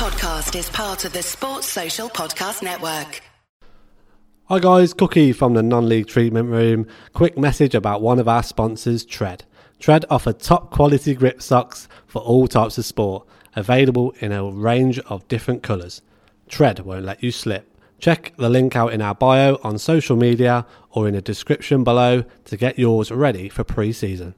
podcast is part of the Sports Social Podcast Network. Hi guys, Cookie from the non-league treatment room. Quick message about one of our sponsors, Tred. Tred offer top quality grip socks for all types of sport, available in a range of different colours. Tred won't let you slip. Check the link out in our bio on social media or in the description below to get yours ready for pre-season.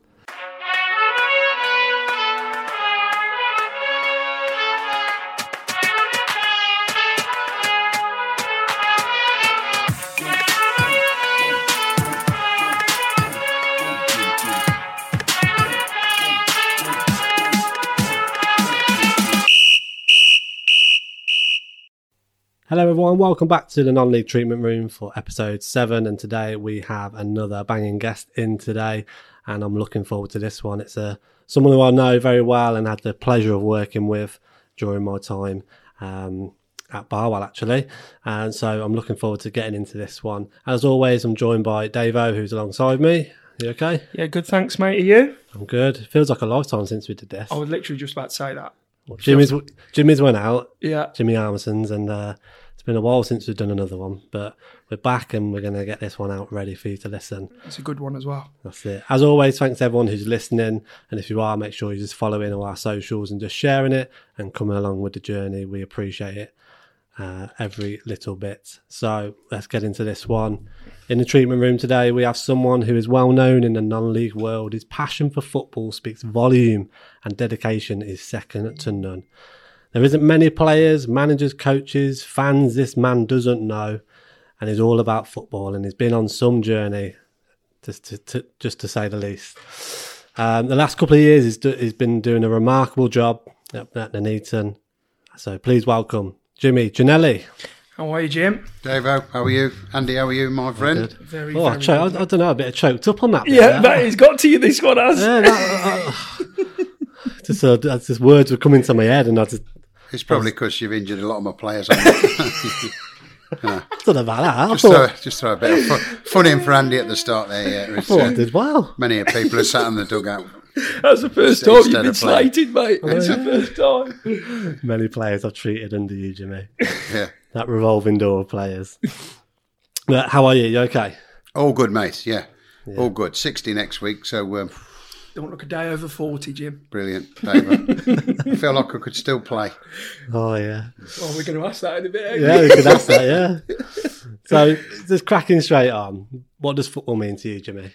Hello, everyone. Welcome back to the non league treatment room for episode seven. And today we have another banging guest in today, and I'm looking forward to this one. It's a someone who I know very well and had the pleasure of working with during my time um, at Barwell, actually. And so I'm looking forward to getting into this one. As always, I'm joined by Davo, who's alongside me. You okay? Yeah, good. Thanks, mate. Are you? I'm good. It feels like a lifetime since we did this. I was literally just about to say that. Jimmy's Jimmy's went out. Yeah. Jimmy Armison's, and uh, it's been a while since we've done another one, but we're back and we're going to get this one out ready for you to listen. It's a good one as well. That's it. As always, thanks to everyone who's listening, and if you are, make sure you're just following all our socials and just sharing it and coming along with the journey. We appreciate it uh, every little bit. So let's get into this one. In the treatment room today, we have someone who is well known in the non league world. His passion for football speaks volume, and dedication is second to none. There isn't many players, managers, coaches, fans this man doesn't know, and he's all about football, and he's been on some journey, just to, to just to say the least. Um, the last couple of years, he's, do, he's been doing a remarkable job at, at Nuneaton. So please welcome Jimmy Ginnelly. How are you, Jim? Davo, how are you? Andy, how are you, my friend? Very, Oh, I, very cho- I, good. I don't know, a bit of choked up on that. bit Yeah, there. that has got to you. This one has. Yeah, that, uh, just, uh, just words were coming to my head, and I just It's probably because you've injured a lot of my players. haven't you? I don't know about that. I just, thought, throw, just throw a bit of fun, fun in for Andy at the start there. Yeah, I It's, thought I uh, did well. many people are sat in the dugout. That's the first Instead time you've been of playing. slated, mate. It's the first time. Many players I've treated under you, Jimmy. Yeah, That revolving door of players. But how are you? You okay? all good, mate. Yeah, all good. Sixty next week, so um, Don't look a day over 40, Jim. brilliant, Davo. I feel like I could still play. Oh yeah, Oh, we're going to ask that in a bit. yeah. We could ask that. Yeah. So just cracking straight on. What does football mean to you, Jimmy?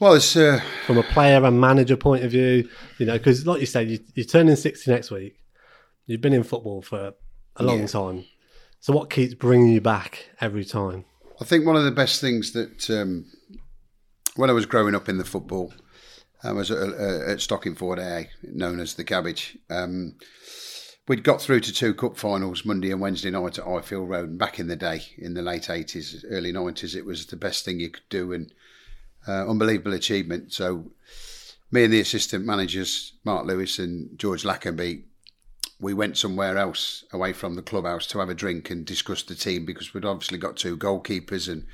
Well, it's uh, From a player and manager point of view, you know, because like you said, you, you're turning sixty next week. You've been in football for a long Yeah. time. So what keeps bringing you back every time? I think one of the best things that um, when I was growing up in the football, I was at, at Stockingford A, known as the Cabbage. Um, we'd got through to two cup finals Monday and Wednesday night at Highfield Road. And back in the day, in the late eighties, early nineties, it was the best thing you could do and uh, unbelievable achievement. So, me and the assistant managers, Mark Lewis and George Lackenby, we went somewhere else away from the clubhouse to have a drink and discuss the team because we'd obviously got two goalkeepers and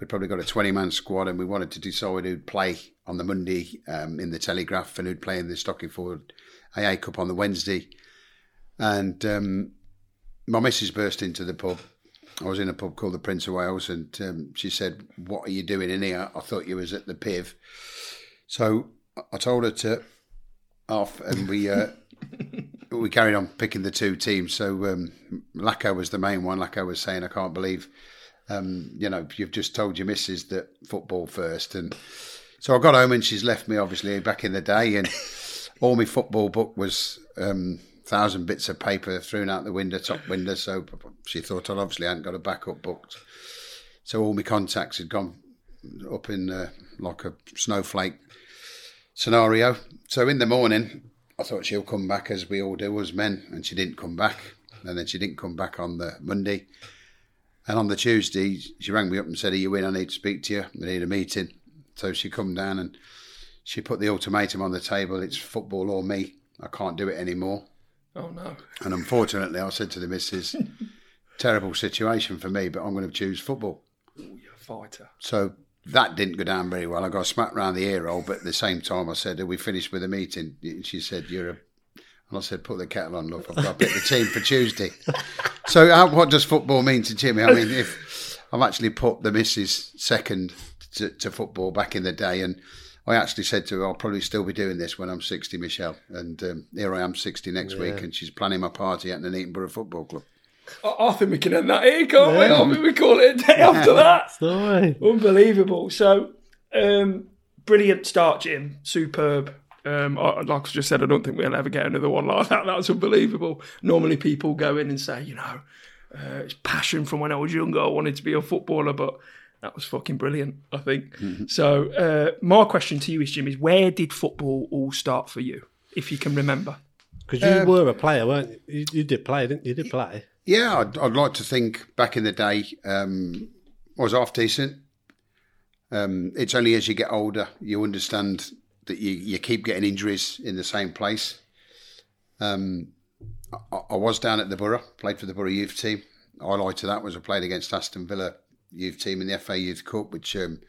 we'd probably got a 20 man squad and we wanted to decide who'd play on the Monday um, in the Telegraph and who'd play in the Stockingford AA Cup on the Wednesday. And um, my missus burst into the pub. I was in a pub called the Prince of Wales and um, she said, What are you doing in here? I thought you was at the PIV. So I told her to off and we. Uh, we carried on picking the two teams. So um, Lacko was the main one. Lacko was saying, "I can't believe, um, you know, you've just told your missus that football first. And so I got home and she's left me obviously back in the day, and all my football book was um, thousand bits of paper thrown out the window, top window. So she thought I obviously hadn't got a backup booked. So all my contacts had gone up in uh, like a snowflake scenario. So in the morning, I thought she'll come back as we all do as men, and she didn't come back. And then she didn't come back on the Monday. And on the Tuesday, she rang me up and said, Are you in? I need to speak to you. I need a meeting. So she come down and she put the ultimatum on the table. It's football or me. I can't do it anymore. Oh, no. And unfortunately, I said to the missus, terrible situation for me, but I'm going to choose football. Oh, you're a fighter. So that didn't go down very well. I got smacked round the ear hole, but at the same time, I said, Are we finished with the meeting? And she said, You're a. And I said, put the kettle on, look, I've got to pick the team for Tuesday. So how, what does football mean to Jimmy? I mean, if I've actually put the missus second to, to football back in the day and I actually said to her, I'll probably still be doing this when I'm 60, Michelle. And um, here I am 60 next week and she's planning my party at the Neaton Borough Football Club. I, I think we can end that here, can't we? I think we call it a day after that. Story. Unbelievable. So, um, brilliant start, Jim. Superb. Um, I, like I just said, I don't think we'll ever get another one like that. That's unbelievable. Normally, people go in and say, you know, uh, it's passion from when I was younger. I wanted to be a footballer, but that was fucking brilliant. I think. So, uh, my question to you is, Jim, is where did football all start for you, if you can remember? Because you were a player, weren't you? you? You did play, didn't you? You did play. Yeah, I'd, I'd like to think back in the day um, I was half decent. Um, it's only as you get older you understand that you, you keep getting injuries in the same place. Um, I, I was down at the Borough, played for the Borough youth team. Highlight to that was I played against Aston Villa youth team in the FA Youth Cup, which um,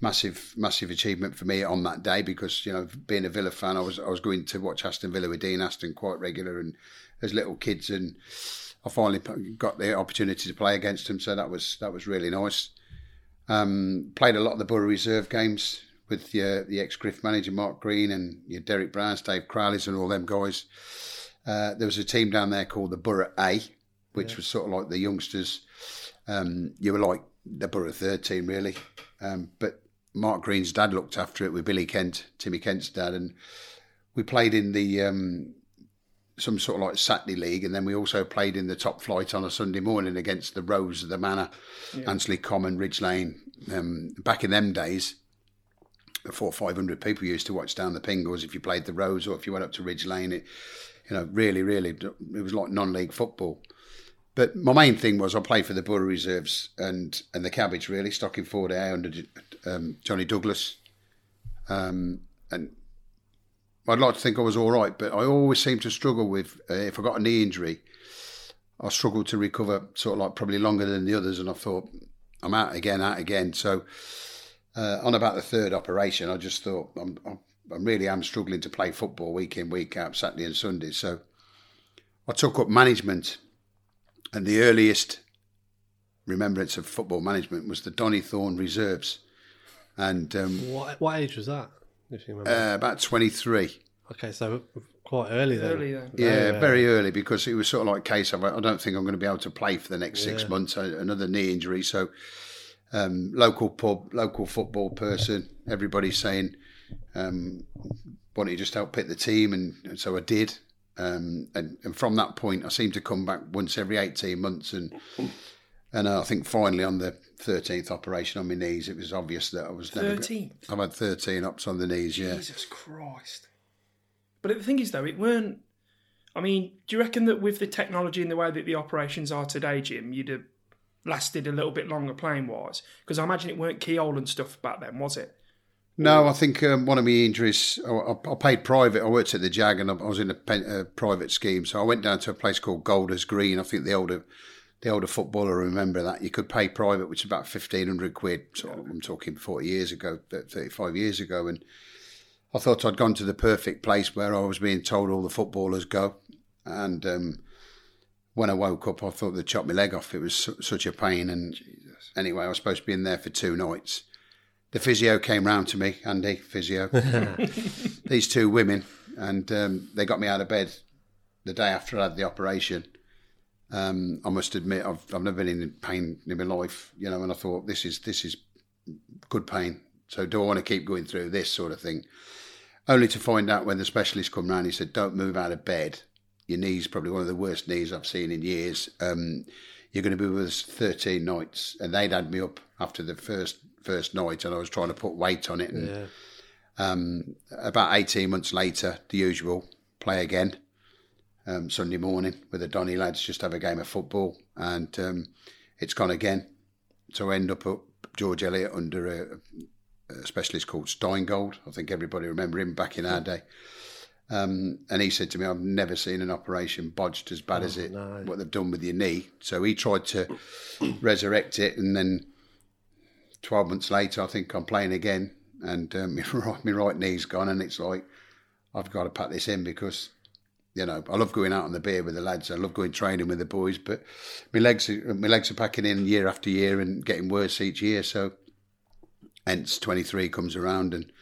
massive massive achievement for me on that day because you know being a Villa fan, I was I was going to watch Aston Villa with Dean Aston quite regular and as little kids, and I finally got the opportunity to play against him, so that was that was really nice. Um, played a lot of the Borough Reserve games with your, the ex Griff manager Mark Green and your Derek Browns, Dave Crowley's, and all them guys. Uh, there was a team down there called the Borough A, which was sort of like the youngsters. Um, you were like the Borough third team, really. Um, but Mark Green's dad looked after it with Billy Kent, Timmy Kent's dad, and we played in the um, some sort of like Saturday league, and then we also played in the top flight on a Sunday morning against the Rose of the Manor, Ansley Common, Ridge Lane. Um, back in them days, four or five hundred people used to watch down the Pingles if you played the Rose or if you went up to Ridge Lane. It, you know, really, really, it was like non-league football. But my main thing was I played for the Borough Reserves and and the Cabbage really, Stockingford A under um, Johnny Douglas, um, and I'd like to think I was all right, but I always seem to struggle with uh, if I got a knee injury, I struggled to recover sort of like probably longer than the others, and I thought I'm out again, out again. So uh, on about the third operation, I just thought I'm, I'm I really am struggling to play football week in week out, Saturday and Sunday. So I took up management, and the earliest remembrance of football management was the Donny Thorne Reserves, and um, What, what age was that? If you remember. uh, about twenty three. okay, so quite early then. Early then. Yeah, very early because it was sort of like a case of I don't think I'm going to be able to play for the next six months. uh, Another knee injury, so um, local pub, local football person, everybody saying, um, "Why don't you just help pick the team?" And, and so I did. Um, and, and from that point, I seemed to come back once every eighteen months, and and I think finally on the thirteenth operation on my knees, it was obvious that I was 13th? I've had thirteen ups on the knees. Yeah. Jesus Christ. But the thing is, though, it weren't. I mean, do you reckon that with the technology and the way that the operations are today, Jim, you'd have lasted a little bit longer playing wise? Because I imagine it weren't keyhole and stuff back then, was it? No, I think um, one of my injuries. I, I I paid private. I worked at the Jag, and I was in a pen, uh, private scheme. So I went down to a place called Golders Green. I think the older, the older footballer remember that you could pay private, which is about fifteen hundred quid. So I'm talking forty years ago, thirty-five years ago, and I thought I'd gone to the perfect place where I was being told all the footballers go, and um, when I woke up, I thought they'd chop my leg off. It was su- such a pain, and anyway, I was supposed to be in there for two nights the physio came round to me, Andy, physio, these two women, and um, they got me out of bed the day after I had the operation. Um, I must admit, I've, I've never been in pain in my life, you know, and I thought this is this is good pain. So do I want to keep going through this sort of thing? Only to find out when the specialist come round, he said, "Don't move out of bed. Your knee's probably one of the worst knees I've seen in years. Um, you're going to be with us 13 nights." And they'd had me up after the first first night, and I was trying to put weight on it. And Yeah. um, about 18 months later, the usual, play again. Um, Sunday morning with the Donny lads, just have a game of football, and um, it's gone again. So I end up at George Eliot under a, a specialist called Steingold. I think everybody remember him back in our day. Um, and he said to me, "I've never seen an operation bodged as bad as it. no. What they've done with your knee." So he tried to resurrect it, and then 12 months later, I think I'm playing again, and um, my, right, my right knee's gone, and it's like, I've got to pack this in because You know, I love going out on the beer with the lads. I love going training with the boys, but my legs, are, my legs are packing in year after year and getting worse each year. So, hence twenty three comes around, and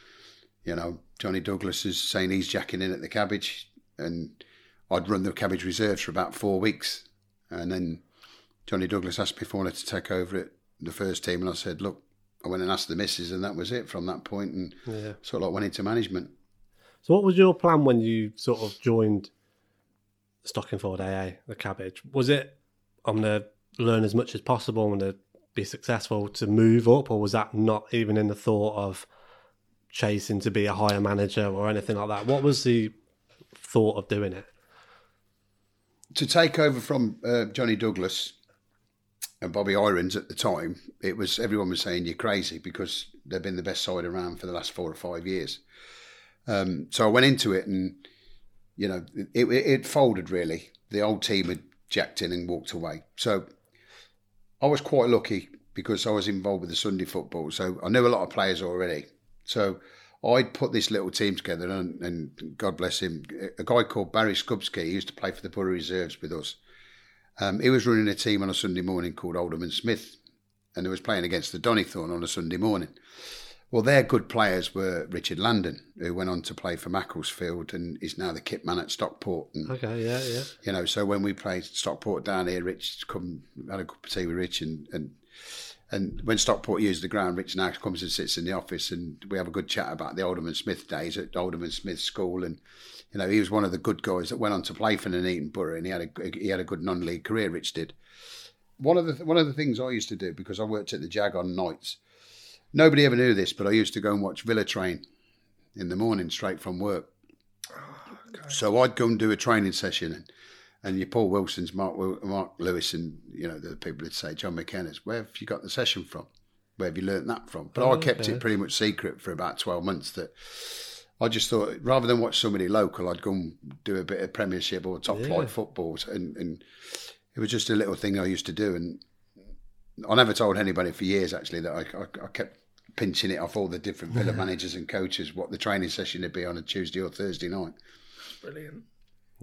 you know, Johnny Douglas is saying he's jacking in at the cabbage, and I'd run the cabbage reserves for about four weeks, and then Johnny Douglas asked me if I wanted to take over it the first team, and I said, look, I went and asked the missus, and that was it from that point, and Yeah. sort of like went into management. So, what was your plan when you sort of joined Stockingford AA, the cabbage? Was it I'm going to learn as much as possible, I'm going to be successful to move up, or was that not even in the thought of chasing to be a higher manager or anything like that? What was the thought of doing it? to take over from uh, Johnny Douglas and Bobby Irons at the time, it was everyone was saying you're crazy because they've been the best side around for the last four or five years. Um, so I went into it, and you know, it, it, it folded really. The old team had jacked in and walked away. So I was quite lucky because I was involved with the Sunday football, so I knew a lot of players already. So I'd put this little team together, and, and God bless him, a guy called Barry Skubsky, he used to play for the Borough Reserves with us. Um, he was running a team on a Sunday morning called Alderman Smith, and they was playing against the Donnythorn on a Sunday morning. Well, their good players were Richard Landon, who went on to play for Macclesfield and is now the kit man at Stockport. And Okay, yeah, yeah. you know, so when we played Stockport down here, Rich come had a cup of tea with Rich, and and and when Stockport used the ground, Rich now comes and sits in the office, and we have a good chat about the Alderman Smith days at Alderman Smith School, and you know, he was one of the good guys that went on to play for Nuneaton Borough, and he had a he had a good non-league career. Rich did. One of the one of the things I used to do because I worked at the Jag on nights. Nobody ever knew this, but I used to go and watch Villa train in the morning straight from work. Ah, so I'd go and do a training session, and, and your Paul Wilson's, Mark Mark Lewis, and you know the people would say John McKenna's. Where have you got the session from? Where have you learnt that from? But I oh, kept okay. it pretty much secret for about twelve months. That I just thought rather than watch somebody local, I'd go and do a bit of Premiership or top Yeah. flight football, and and it was just a little thing I used to do, and I never told anybody for years actually that I, I, I kept pinching it off all the different Villa managers and coaches what the training session would be on a Tuesday or Thursday night. Brilliant.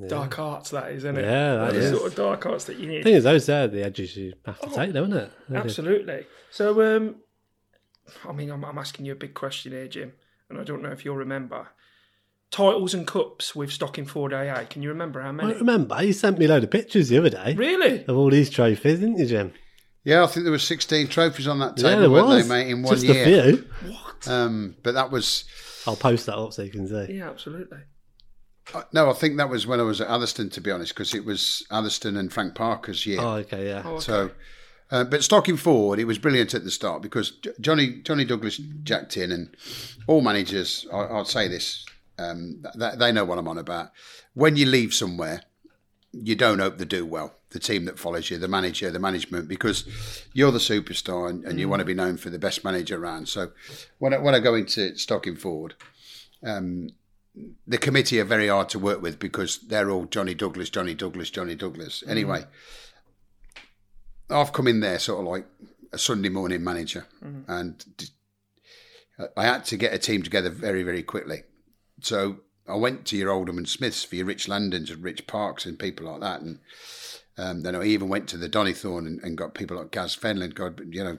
Dark arts, that is, isn't it? Yeah, that the is. sort of dark arts that you need. The thing is, those are the edges you have to take, don't it? They do. Absolutely. So, um, I mean, I'm, I'm asking you a big question here, Jim, and I don't know if you'll remember. Titles and cups with Stockingford AA. Can you remember how many I many? remember you sent me a load of pictures the other day Really? of all these trophies, didn't you, Jim? Yeah, I think there was 16 trophies on that table, there weren't was. they, mate, in one Just year? a few. Um, but that was I'll post that up so you can see. Yeah, absolutely. Uh, no, I think that was when I was at Atherstone, to be honest, because it was Atherstone and Frank Parker's year. Oh, okay, yeah. Oh, okay. So, uh, but Stockingford, it was brilliant at the start because J- Johnny Johnny Douglas jacked in, and all managers, I, I'll say this, um, th- they know what I'm on about. When you leave somewhere, you don't hope they do well. The team that follows you, the manager, the management, because you're the superstar and, and you want to be known for the best manager around. So, when I, when I go into Stockingford, um, the committee are very hard to work with because they're all Johnny Douglas, Johnny Douglas, Johnny Douglas. Anyway, I've come in there sort of like a Sunday morning manager, and I had to get a team together very, very quickly. So I went to your Alderman Smiths for your Rich Landons and Rich Parks and people like that, and um, then I even went to the Donnythorn and, and got people like Gaz Fenland. God, you know,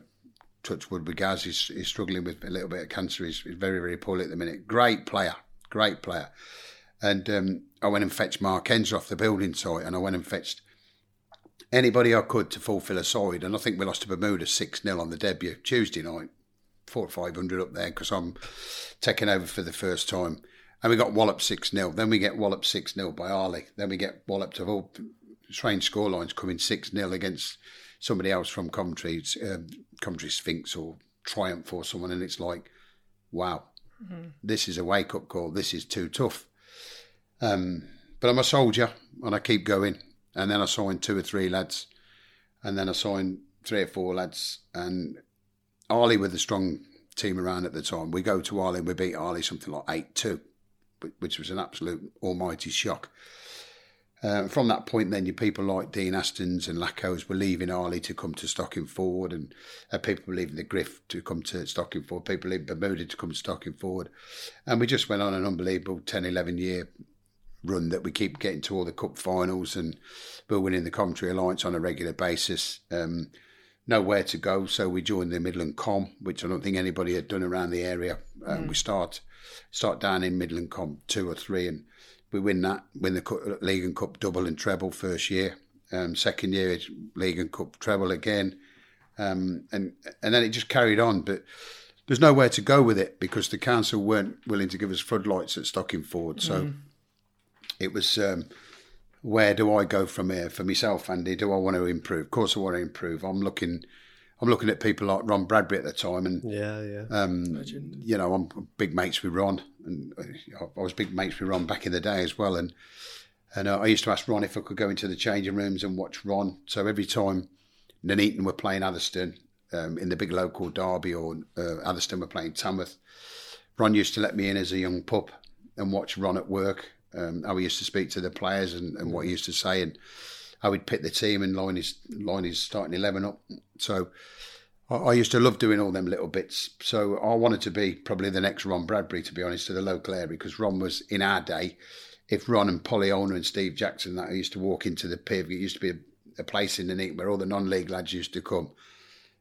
touch wood with Gaz. He's, he's struggling with a little bit of cancer. He's, he's very, very poorly at the minute. Great player, great player. And um, I went and fetched Mark Enzer off the building site, and I went and fetched anybody I could to fulfil a side. And I think we lost to Bermuda 6 0 on the debut Tuesday night, four or 500 up there because I'm taking over for the first time. And we got walloped 6 0. Then we get walloped 6 0 by Arley. Then we get walloped of all strange scorelines coming 6 0 against somebody else from Coventry, um, Coventry Sphinx or Triumph or someone. And it's like, wow, this is a wake up call. This is too tough. Um, but I'm a soldier and I keep going. And then I signed two or three lads. And then I signed three or four lads. And Arley with the strong team around at the time. We go to Arley and we beat Arley something like 8 2, which was an absolute almighty shock. Uh, from that point, then, your people like Dean Astons and Lacos were leaving Arley to come to Stockingford, and uh, people were leaving the Griff to come to Stockingford, people leaving Bermuda to come to Stockingford. And we just went on an unbelievable 10, 11 year run that we keep getting to all the cup finals and we're winning the Coventry Alliance on a regular basis. Um, nowhere to go, so we joined the Midland Com, which I don't think anybody had done around the area. Um, We start start down in Midland Com two or three, and we win that, win the League and Cup double and treble first year. Um, second year, it's League and Cup treble again, um, and and then it just carried on. But there's nowhere to go with it because the council weren't willing to give us floodlights at Stockingford. So it was um, where do I go from here for myself, Andy? Do I want to improve? Of course, I want to improve. I'm looking, I'm looking at people like Ron Bradbury at the time, and Yeah, yeah. um, you know, I'm big mates with Ron, and uh, I was big mates with Ron back in the day as well. And and uh, I used to ask Ron if I could go into the changing rooms and watch Ron. So every time Nuneaton were playing Atherstone um, in the big local derby, or uh, were playing Tamworth, Ron used to let me in as a young pup and watch Ron at work. Um, how he used to speak to the players and, and what he used to say, and how he'd pick the team and line his line his starting eleven up. So I, I used to love doing all them little bits. So I wanted to be probably the next Ron Bradbury, to be honest, to the local area, because Ron was in our day. If Ron and Polly Owner and Steve Jackson that used to walk into the piv, it used to be a, a place in the neat where all the non-league lads used to come,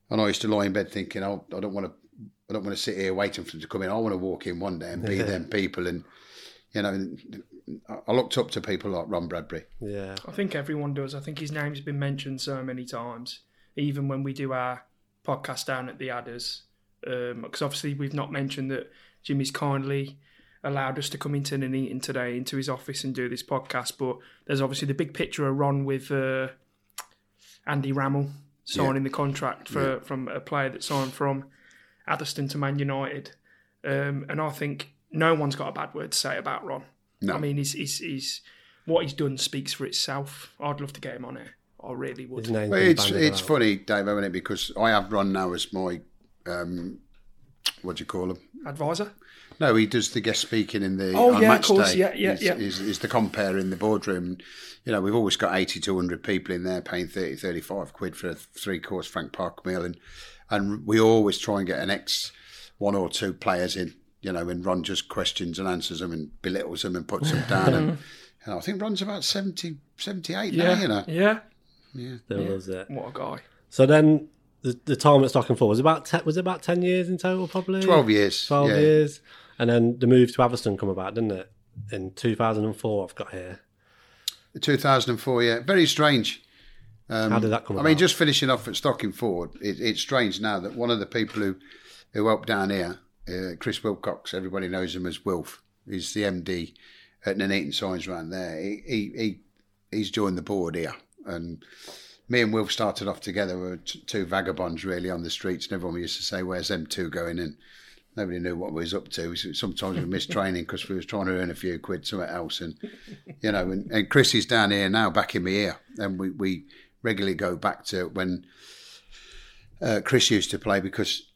and I used to lie in bed thinking, oh, I don't want to, I don't want to sit here waiting for them to come in. I want to walk in one day and be them people, and you know, I- I looked up to people like Ron Bradbury. Yeah. I think everyone does. I think his name's been mentioned so many times, even when we do our podcast down at the Adders. Because obviously we've not mentioned that Jimmy's kindly allowed us to come into Nuneaton today into his office and do this podcast. But there's obviously the big picture of Ron with uh, Andy Rammell signing the contract for from a player that signed from Atherstone to Man United. Um, and I think no one's got a bad word to say about Ron. No. I mean, he's, he's, he's what he's done speaks for itself. I'd love to get him on here. I really would. Well, it's it's funny, Dave, isn't it? Because I have Ron now as my um, what do you call him? Advisor? No, he does the guest speaking in the Oh, on yeah, of course, day. yeah, yeah, he's, yeah. He's, he's the compare in the boardroom. You know, we've always got 80 to 100 people in there paying 30, 35 quid for a three course Frank Park meal. And, and we always try and get an ex one or two players in, you know, and Ron just questions and answers them and belittles them and puts them down. and, and I think Ron's about 70, 78 now, you know. Yeah. Still loves it. What a guy. So then the, the time at Stockingford was about te- was it about ten years in total, probably 12 years. Twelve yeah. years, and then the move to Atherstone come about, didn't it? In two thousand and four, I've got here. 2004, yeah. Very strange. How did that come I about? mean, just finishing off at Stockingford, it, it's strange now that one of the people who, who helped down here, uh, Chris Wilcox, everybody knows him as Wilf, he's the MD at Nuneaton Signs around there. He, he, he He's joined the board here. And me and Wilf started off together. We were t- two vagabonds really on the streets, and everyone used to say, Where's them two going? And nobody knew what we was up to. So Sometimes we missed training because we was trying to earn a few quid, somewhere else. And, you know, and, and Chris is down here now, back in my ear. And we, we regularly go back to when uh, Chris used to play because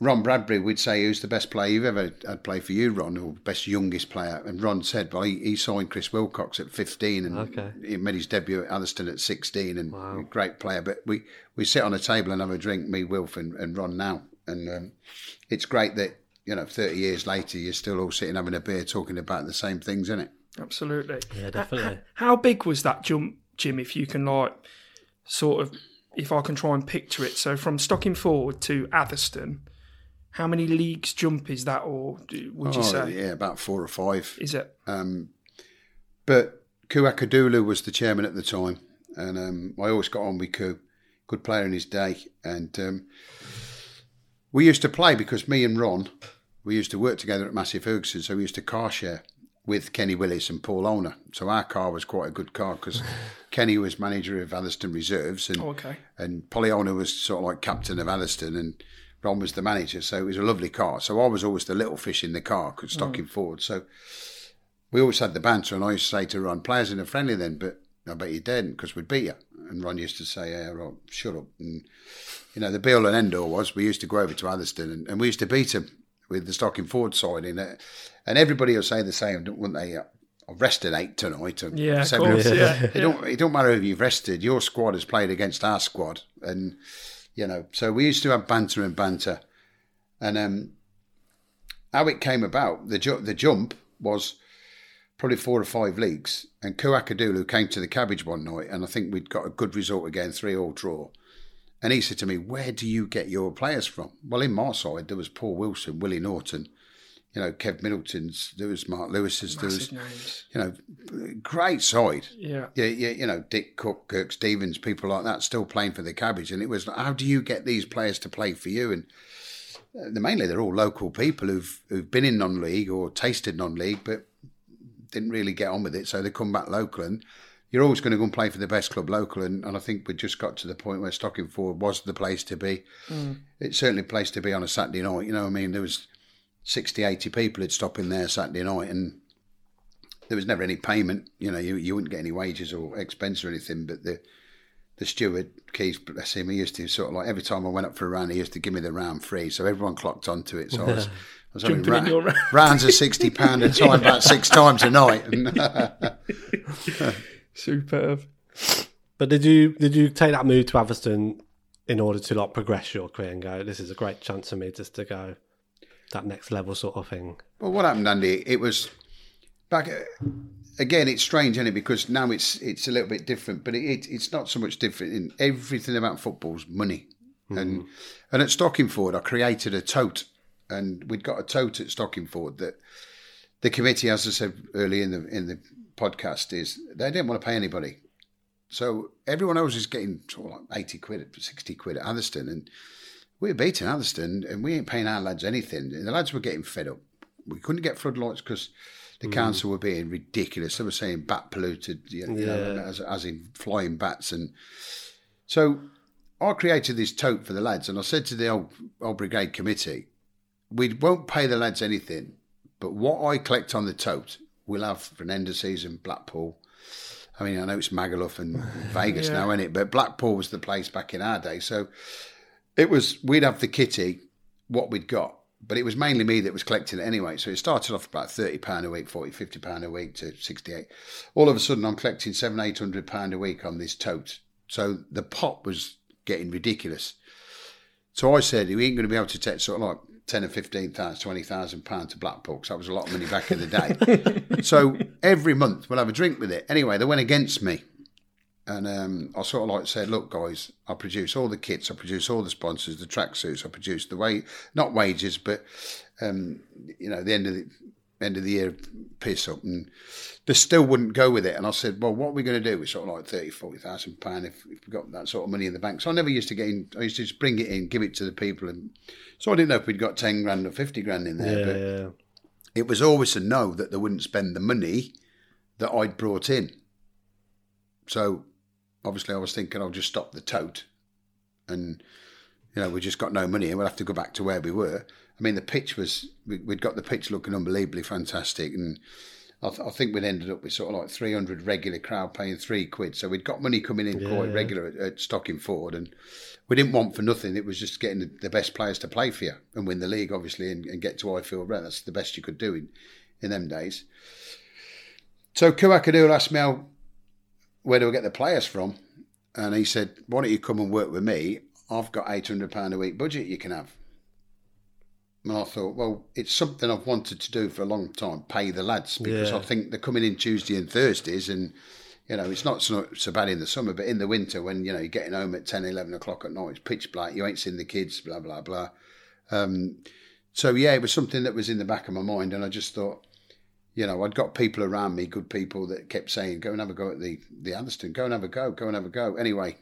Ron Bradbury would say, Who's the best player you've ever had play for you, Ron, or best youngest player? And Ron said, Well, he, he signed Chris Wilcox at 15 and Okay. he made his debut at Atherstone at 16 and a great player. But we, we sit on a table and have a drink, me, Wilf, and, and Ron now. And um, it's great that, you know, 30 years later, you're still all sitting having a beer talking about the same things, isn't it? Absolutely. Yeah, definitely. How big was that jump, Jim, if you can, like, sort of, if I can try and picture it? So from Stockingford to Atherstone, how many leagues jump is that, or would you Oh, say? yeah, about four or five. Is it? Um, But Ku Akadulu was the chairman at the time, and um, I always got on with Ku, good player in his day. And um, we used to play because me and Ron, we used to work together at Massey Ferguson, so we used to car share with Kenny Willis and Paul Owner. So our car was quite a good car because Kenny was manager of Atherstone Reserves, and Oh, okay. and Polly Owner was sort of like captain of Atherstone, and Ron was the manager. So it was a lovely car. So I was always the little fish in the car, because mm. him forward. So we always had the banter, and I used to say to Ron, "Players in a friendly then, but I bet you didn't because we'd beat you." And Ron used to say, "Yeah, right, shut up." And you know, the be all and end all was we used to go over to Atherstone, and, and we used to beat them with the Stockingford side in it. And everybody will say the same, don't wouldn't they? I've rested eight tonight. Yeah, of course. Yeah. It don't it don't matter if you've rested. Your squad has played against our squad, and you know. So we used to have banter and banter, and um, how it came about the ju- the jump was probably four or five leagues. And Kuakadulu came to the cabbage one night, and I think we'd got a good result again, three all draw. And he said to me, Where do you get your players from? Well, in my side, there was Paul Wilson, Willie Norton, you know, Kev Middleton's, there was Mark Lewis's, there was, names. you know, great side. Yeah. Yeah, yeah, you know, Dick Cook, Kirk Stevens, people like that still playing for the cabbage. And it was like, how do you get these players to play for you? And uh, mainly they're all local people who've who've been in non-league or tasted non-league, but didn't really get on with it. So they come back local, and you're always going to go and play for the best club local. And, and I think we just got to the point where Stockingford was the place to be. It's certainly a place to be on a Saturday night. You know, I mean, there was 60, 80 people who'd stop in there Saturday night, and there was never any payment. You know, you, you wouldn't get any wages or expense or anything, but the the steward, Keith, bless him, he used to sort of like every time I went up for a round, he used to give me the round free. So everyone clocked onto it. So I was, I was having Jumping in your round. rounds of sixty pound a time, about six times a night. Superb. But did you did you take that move to Atherstone in order to like progress your career and go, this is a great chance for me just to go that next level sort of thing? well, what happened, Andy? It was back again. It's strange, isn't it? Because now it's it's a little bit different, but it, it it's not so much different. In everything about football's money, and mm-hmm. and at Stockingford, I created a tote, and we'd got a tote at Stockingford that the committee, as I said earlier in the in the podcast, is they didn't want to pay anybody. So everyone else is getting sort of like 80 quid, 60 quid at Atherstone. And we were beating Atherstone and we ain't paying our lads anything. And the lads were getting fed up. We couldn't get floodlights because the mm. council were being ridiculous. They were saying bat polluted, you know, Yeah. as, as in flying bats. And so I created this tote for the lads. And I said to the old, old brigade committee, we won't pay the lads anything, but what I collect on the tote, we'll have for an end of season Blackpool. I mean, I know it's Magaluf and Vegas now, isn't it? But Blackpool was the place back in our day. So it was, we'd have the kitty, what we'd got. But it was mainly me that was collecting it anyway. So it started off about £30 a week, 40 £50 a week to 68 All of a sudden, I'm collecting seven, £800 a week on this tote. So the pot was getting ridiculous. So I said, we ain't going to be able to take sort of like 10 or 15,000, 20,000 pounds to Blackpool because that was a lot of money back in the day. so every month we'll have a drink with it. Anyway, they went against me. And um, I sort of like said, look, guys, I produce all the kits, I produce all the sponsors, the tracksuits, I produce the way, not wages, but um, you know, the end of the end of the year piss up, and they still wouldn't go with it. And I said, well, what are we going to do? We're sort of like 30, 40,000 pound if, if we got that sort of money in the bank. So I never used to get in. I used to just bring it in, give it to the people, and so I didn't know if we'd got ten grand or fifty grand in there, Yeah, but yeah. it was always a no that they wouldn't spend the money that I'd brought in. So obviously, I was thinking I'll just stop the tote, and you know we just got no money, and we'll have to go back to where we were. I mean, the pitch was we, we'd got the pitch looking unbelievably fantastic, and I, th- I think we'd ended up with sort of like three hundred regular crowd paying three quid. So we'd got money coming in quite Yeah. regular at, at Stockingford, and we didn't want for nothing. It was just getting the, the best players to play for you and win the league, obviously, and, and get to Highfield Road. That's the best you could do in, in them days. So Kuakadul asked me how, where do I get the players from? And he said, why don't you come and work with me? I've got £800 a week budget you can have. And I thought, well, it's something I've wanted to do for a long time, pay the lads, because Yeah. I think they're coming in Tuesday and Thursdays and, you know, it's not so, so bad in the summer, but in the winter when, you know, you're getting home at 10, 11 o'clock at night, it's pitch black, you ain't seen the kids, blah, blah, blah. Um, so, yeah, it was something that was in the back of my mind. And I just thought, you know, I'd got people around me, good people that kept saying, go and have a go at the, the Atherstone, go and have a go, go and have a go. Anyway,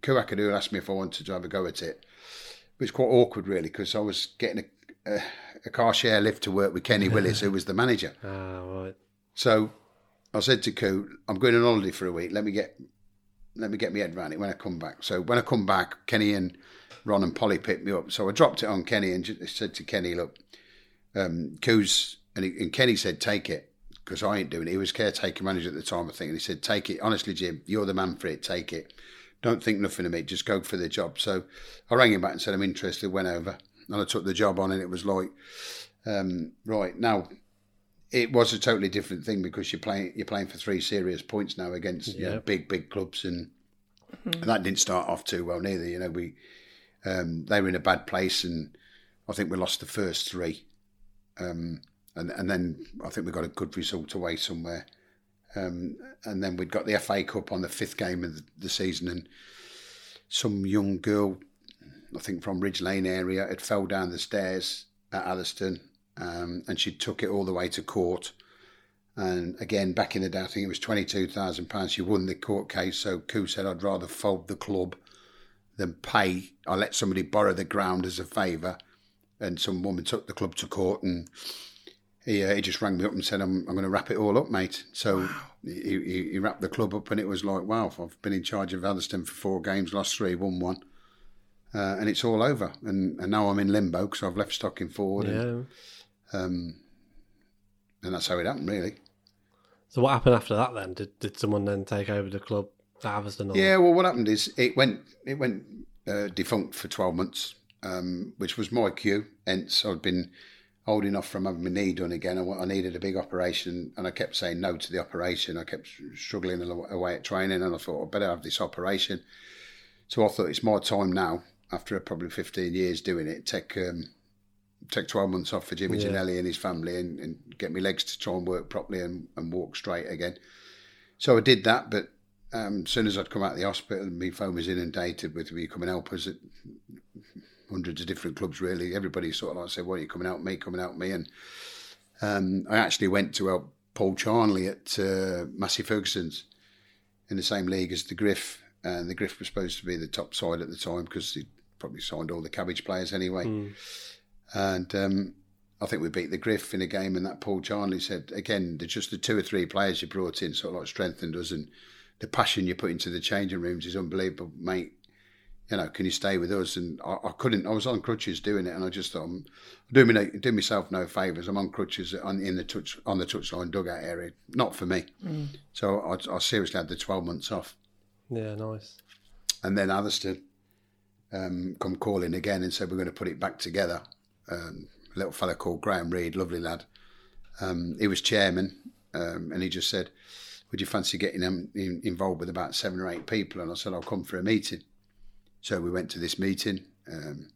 Kuakadu asked me if I wanted to have a go at it. It was quite awkward, really, because I was getting a, a, a car share lift to work with Kenny Willis, who was the manager. Ah, right. So I said to Koo, I'm going on holiday for a week. Let me get let me get my head around it when I come back. So when I come back, Kenny and Ron and Polly picked me up. So I dropped it on Kenny and just said to Kenny, look, um, Koo's, and, he, and Kenny said, take it, because I ain't doing it. He was caretaker manager at the time, I think. And he said, take it. Honestly, Jim, you're the man for it. Take it. Don't think nothing of it. Just go for the job. So I rang him back and said, I'm interested. Went over and I took the job on, and it was like, um, right now, it was a totally different thing because you're playing you're playing for three serious points now against you know, big big clubs and, and that didn't start off too well neither. You know we um, they were in a bad place and I think we lost the first three. Um, and and then I think we got a good result away somewhere. Um, and then we'd got the FA Cup on the fifth game of the, season, and some young girl, I think from Ridge Lane area, had fell down the stairs at Alliston, um, and she took it all the way to court. And again, back in the day, I think it was twenty-two thousand pounds. She won the court case, so Koo said, "I'd rather fold the club than pay. I let somebody borrow the ground as a favour." And some woman took the club to court, and he, uh, he just rang me up and said, "I'm, I'm going to wrap it all up, mate." So he, he, he wrapped the club up, and it was like, "Wow, I've been in charge of Atherstone for four games, lost three, won one, uh, and it's all over." And, and now I'm in limbo because I've left Stockingford, and, Yeah. um, and that's how it happened, really. So what happened after that then? Did did someone then take over the club at Atherstone? Or... Yeah, well, what happened is it went it went uh, defunct for twelve months, um, which was my cue. Hence, I'd been holding off from having my knee done again. I, I needed a big operation, and I kept saying no to the operation. I kept struggling away at training, and I thought I better have this operation. So I thought it's my time now. After probably fifteen years doing it, take um, take twelve months off for Jimmy Yeah. Ginnelly and his family, and, and get my legs to try and work properly and, and walk straight again. So I did that, but um, as soon as I'd come out of the hospital, my phone was inundated with, will you come and help us at hundreds of different clubs, really. Everybody sort of like said, well, you coming out me, coming out me. And um, I actually went to help Paul Charnley at uh, Massey Ferguson's in the same league as the Griff. And the Griff was supposed to be the top side at the time because he probably signed all the cabbage players anyway. And um, I think we beat the Griff in a game, and that Paul Charnley said, again, just the two or three players you brought in sort of like strengthened us, and the passion you put into the changing rooms is unbelievable, mate. You know, can you stay with us? And I, I couldn't. I was on crutches doing it, and I just thought, I'm doing me no, doing myself no favors. I'm on crutches on in the touch on the touchline dugout area. Not for me. So I, I seriously had the 12 months off. Yeah, nice. And then Atherstone um, come calling again and said we're going to put it back together. Um, a little fella called Graham Reed, lovely lad. Um, he was chairman, um, and he just said, "Would you fancy getting um, in, involved with about seven or eight people?" And I said, "I'll come for a meeting." So we went to this meeting. Um,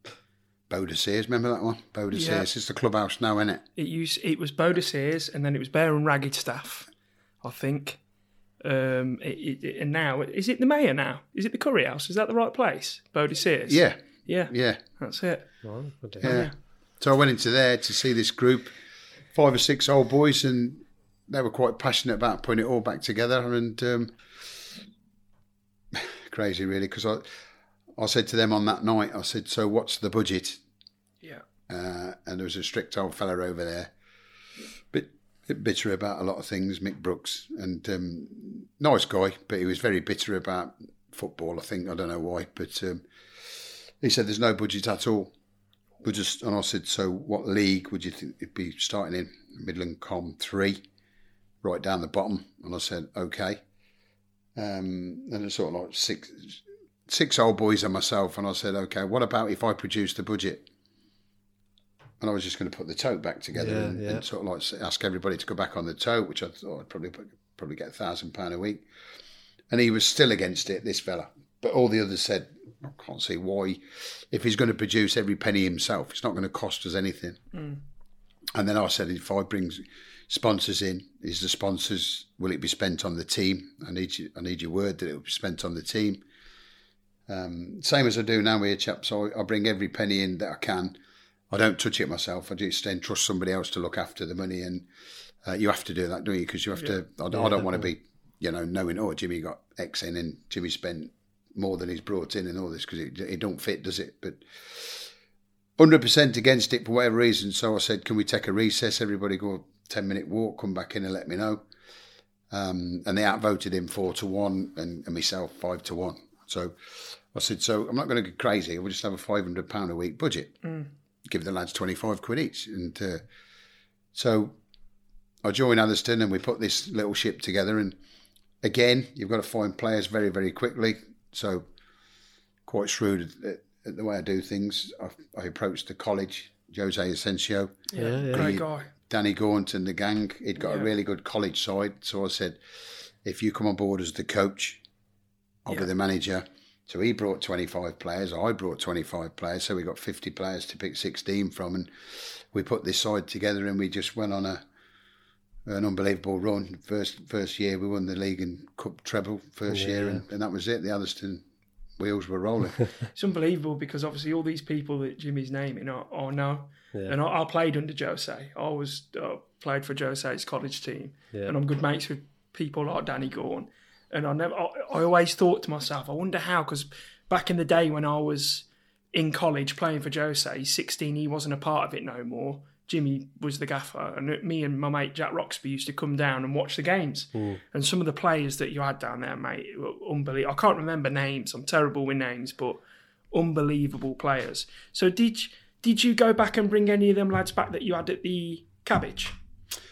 Boda Sears, remember that one? Boda Yeah. Sears. It's the clubhouse now, isn't it? It used it was Boda Sears, and then it was Bear and Ragged Staff, I think. Um, it, it, and now is it the mayor now? Is it the Curry House? Is that the right place? Boda Sears. Yeah, yeah, yeah. That's it. Right, good Yeah. So I went into there to see this group, five or six old boys, and they were quite passionate about putting it all back together. And um, crazy, really, because I, I said to them on that night, I said, "So what's the budget?" Yeah. Uh, and there was a strict old fella over there, bit, bit bitter about a lot of things, Mick Brooks, and um, nice guy, but he was very bitter about football. I think I don't know why, but um, he said there's no budget at all. We just and I said, so what league would you think it'd be starting in? Midland Com three, right down the bottom. And I said, okay. Um, and it's sort of like six six old boys and myself, and I said, okay, what about if I produce the budget? And I was just going to put the tote back together Yeah, and, yeah. and sort of like ask everybody to go back on the tote, which I thought I'd probably probably get a thousand pound a week. And he was still against it, this fella. But all the others said, I can't see why. If he's going to produce every penny himself, it's not going to cost us anything. Hmm. And then I said, if I bring sponsors in, is the sponsors will it be spent on the team? I need you, I need your word that it will be spent on the team. Um, same as I do now here, chaps. I, I bring every penny in that I can. I don't touch it myself. I just then trust somebody else to look after the money, and uh, you have to do that, don't you? Because you have to. I, don't- I don't want to be, you know, knowing oh Jimmy got X in and Jimmy spent more than he's brought in and all this because it, it don't fit, does it? But hundred percent against it for whatever reason. So I said, can we take a recess? Everybody go ten minute walk, come back in and let me know. Um, and they outvoted him four to one, and, and myself five to one. So I said, so I'm not going to get crazy. We'll just have a five hundred pound a week budget. Give the lads twenty five quid each, and uh, so I joined Atherstone, and we put this little ship together. And again, you've got to find players very, very quickly. So quite shrewd at, at the way I do things. I, I approached the college, Jose Asensio. Yeah, yeah. Great guy. Danny Gaunt and the gang. He'd got Yeah. a really good college side. So I said, if you come on board as the coach, I'll be the manager. So he brought 25 players. I brought 25 players. So we got 50 players to pick 16 from. And we put this side together and we just went on a an unbelievable run. First first year we won the league and cup treble first year, and, and that was it. The Atherstone wheels were rolling. It's unbelievable because obviously all these people that Jimmy's naming are, are now. And I, I played under Jose. I was uh, played for Jose's college team, and I'm good mates with people like Danny Gaunt. And I never, I, I always thought to myself, I wonder how, because back in the day when I was in college playing for Jose, 16, he wasn't a part of it no more. Jimmy was the gaffer, and me and my mate Jack Roxby used to come down and watch the games. Hmm. And some of the players that you had down there, mate, were unbelievable. I can't remember names. I'm terrible with names, but unbelievable players. So did did you go back and bring any of them lads back that you had at the cabbage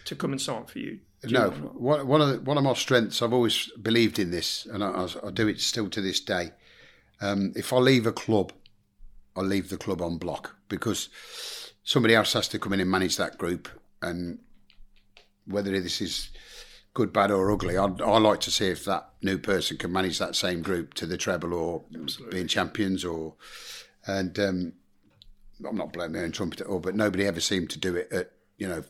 to come and sign for you? No, one, one of the, one of my strengths. I've always believed in this, and I, I, do it still to this day. Um, if I leave a club, I leave the club on block because somebody else has to come in and manage that group. And whether this is good, bad, or ugly, I, I like to see if that new person can manage that same group to the treble or being champions. Or and um, I'm not blowing my own trumpet at all, but nobody ever seemed to do it at you know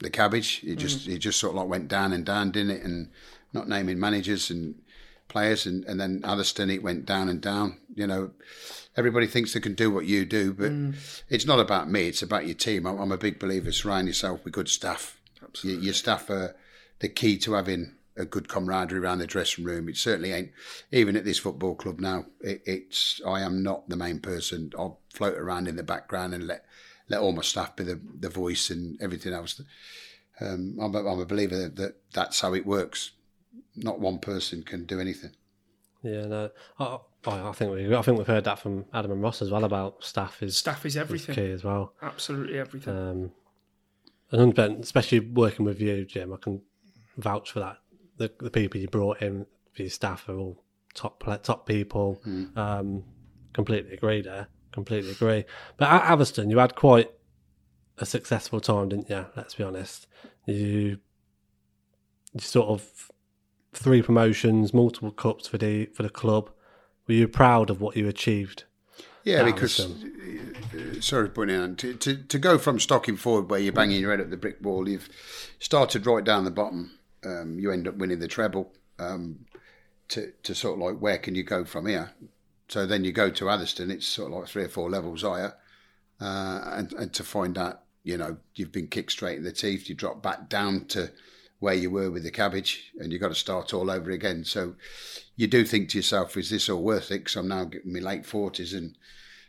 the cabbage. It mm. just it just sort of like went down and down, didn't it? And not naming managers and players, and, and then Atherstone it went down and down. You know, everybody thinks they can do what you do, but mm. it's not about me. It's about your team. I'm, I'm a big believer. Surround yourself with good staff. Your, your staff are the key to having a good camaraderie around the dressing room. It certainly ain't. Even at this football club now, it, it's I am not the main person. I'll float around in the background and let let all my staff be the, the voice and everything else. Um, I'm, a, I'm a believer that, that that's how it works. Not one person can do anything. Yeah, no, I, I I think we I think we've heard that from Adam and Ross as well about staff is Staff is is everything. key as well. Absolutely everything. Um, and especially working with you, Jim, I can vouch for that. The, the people you brought in for your staff are all top top people. Um, completely agree there. Completely agree. But at Atherstone, you had quite a successful time, didn't you? Let's be honest. You, you sort of three promotions, multiple cups for the for the club. Were you proud of what you achieved? Yeah, because uh, sorry, putting in to, to to go from Stockingford where you're banging your head at the brick wall, you've started right down the bottom. Um, you end up winning the treble. Um, to to sort of like where can you go from here? So then you go to Atherstone. It's sort of like three or four levels higher, uh, and and to find out, you know, you've been kicked straight in the teeth. You drop back down to where you were with the cabbage, and you've got to start all over again. So you do think to yourself, is this all worth it? Because I'm now getting my late forties and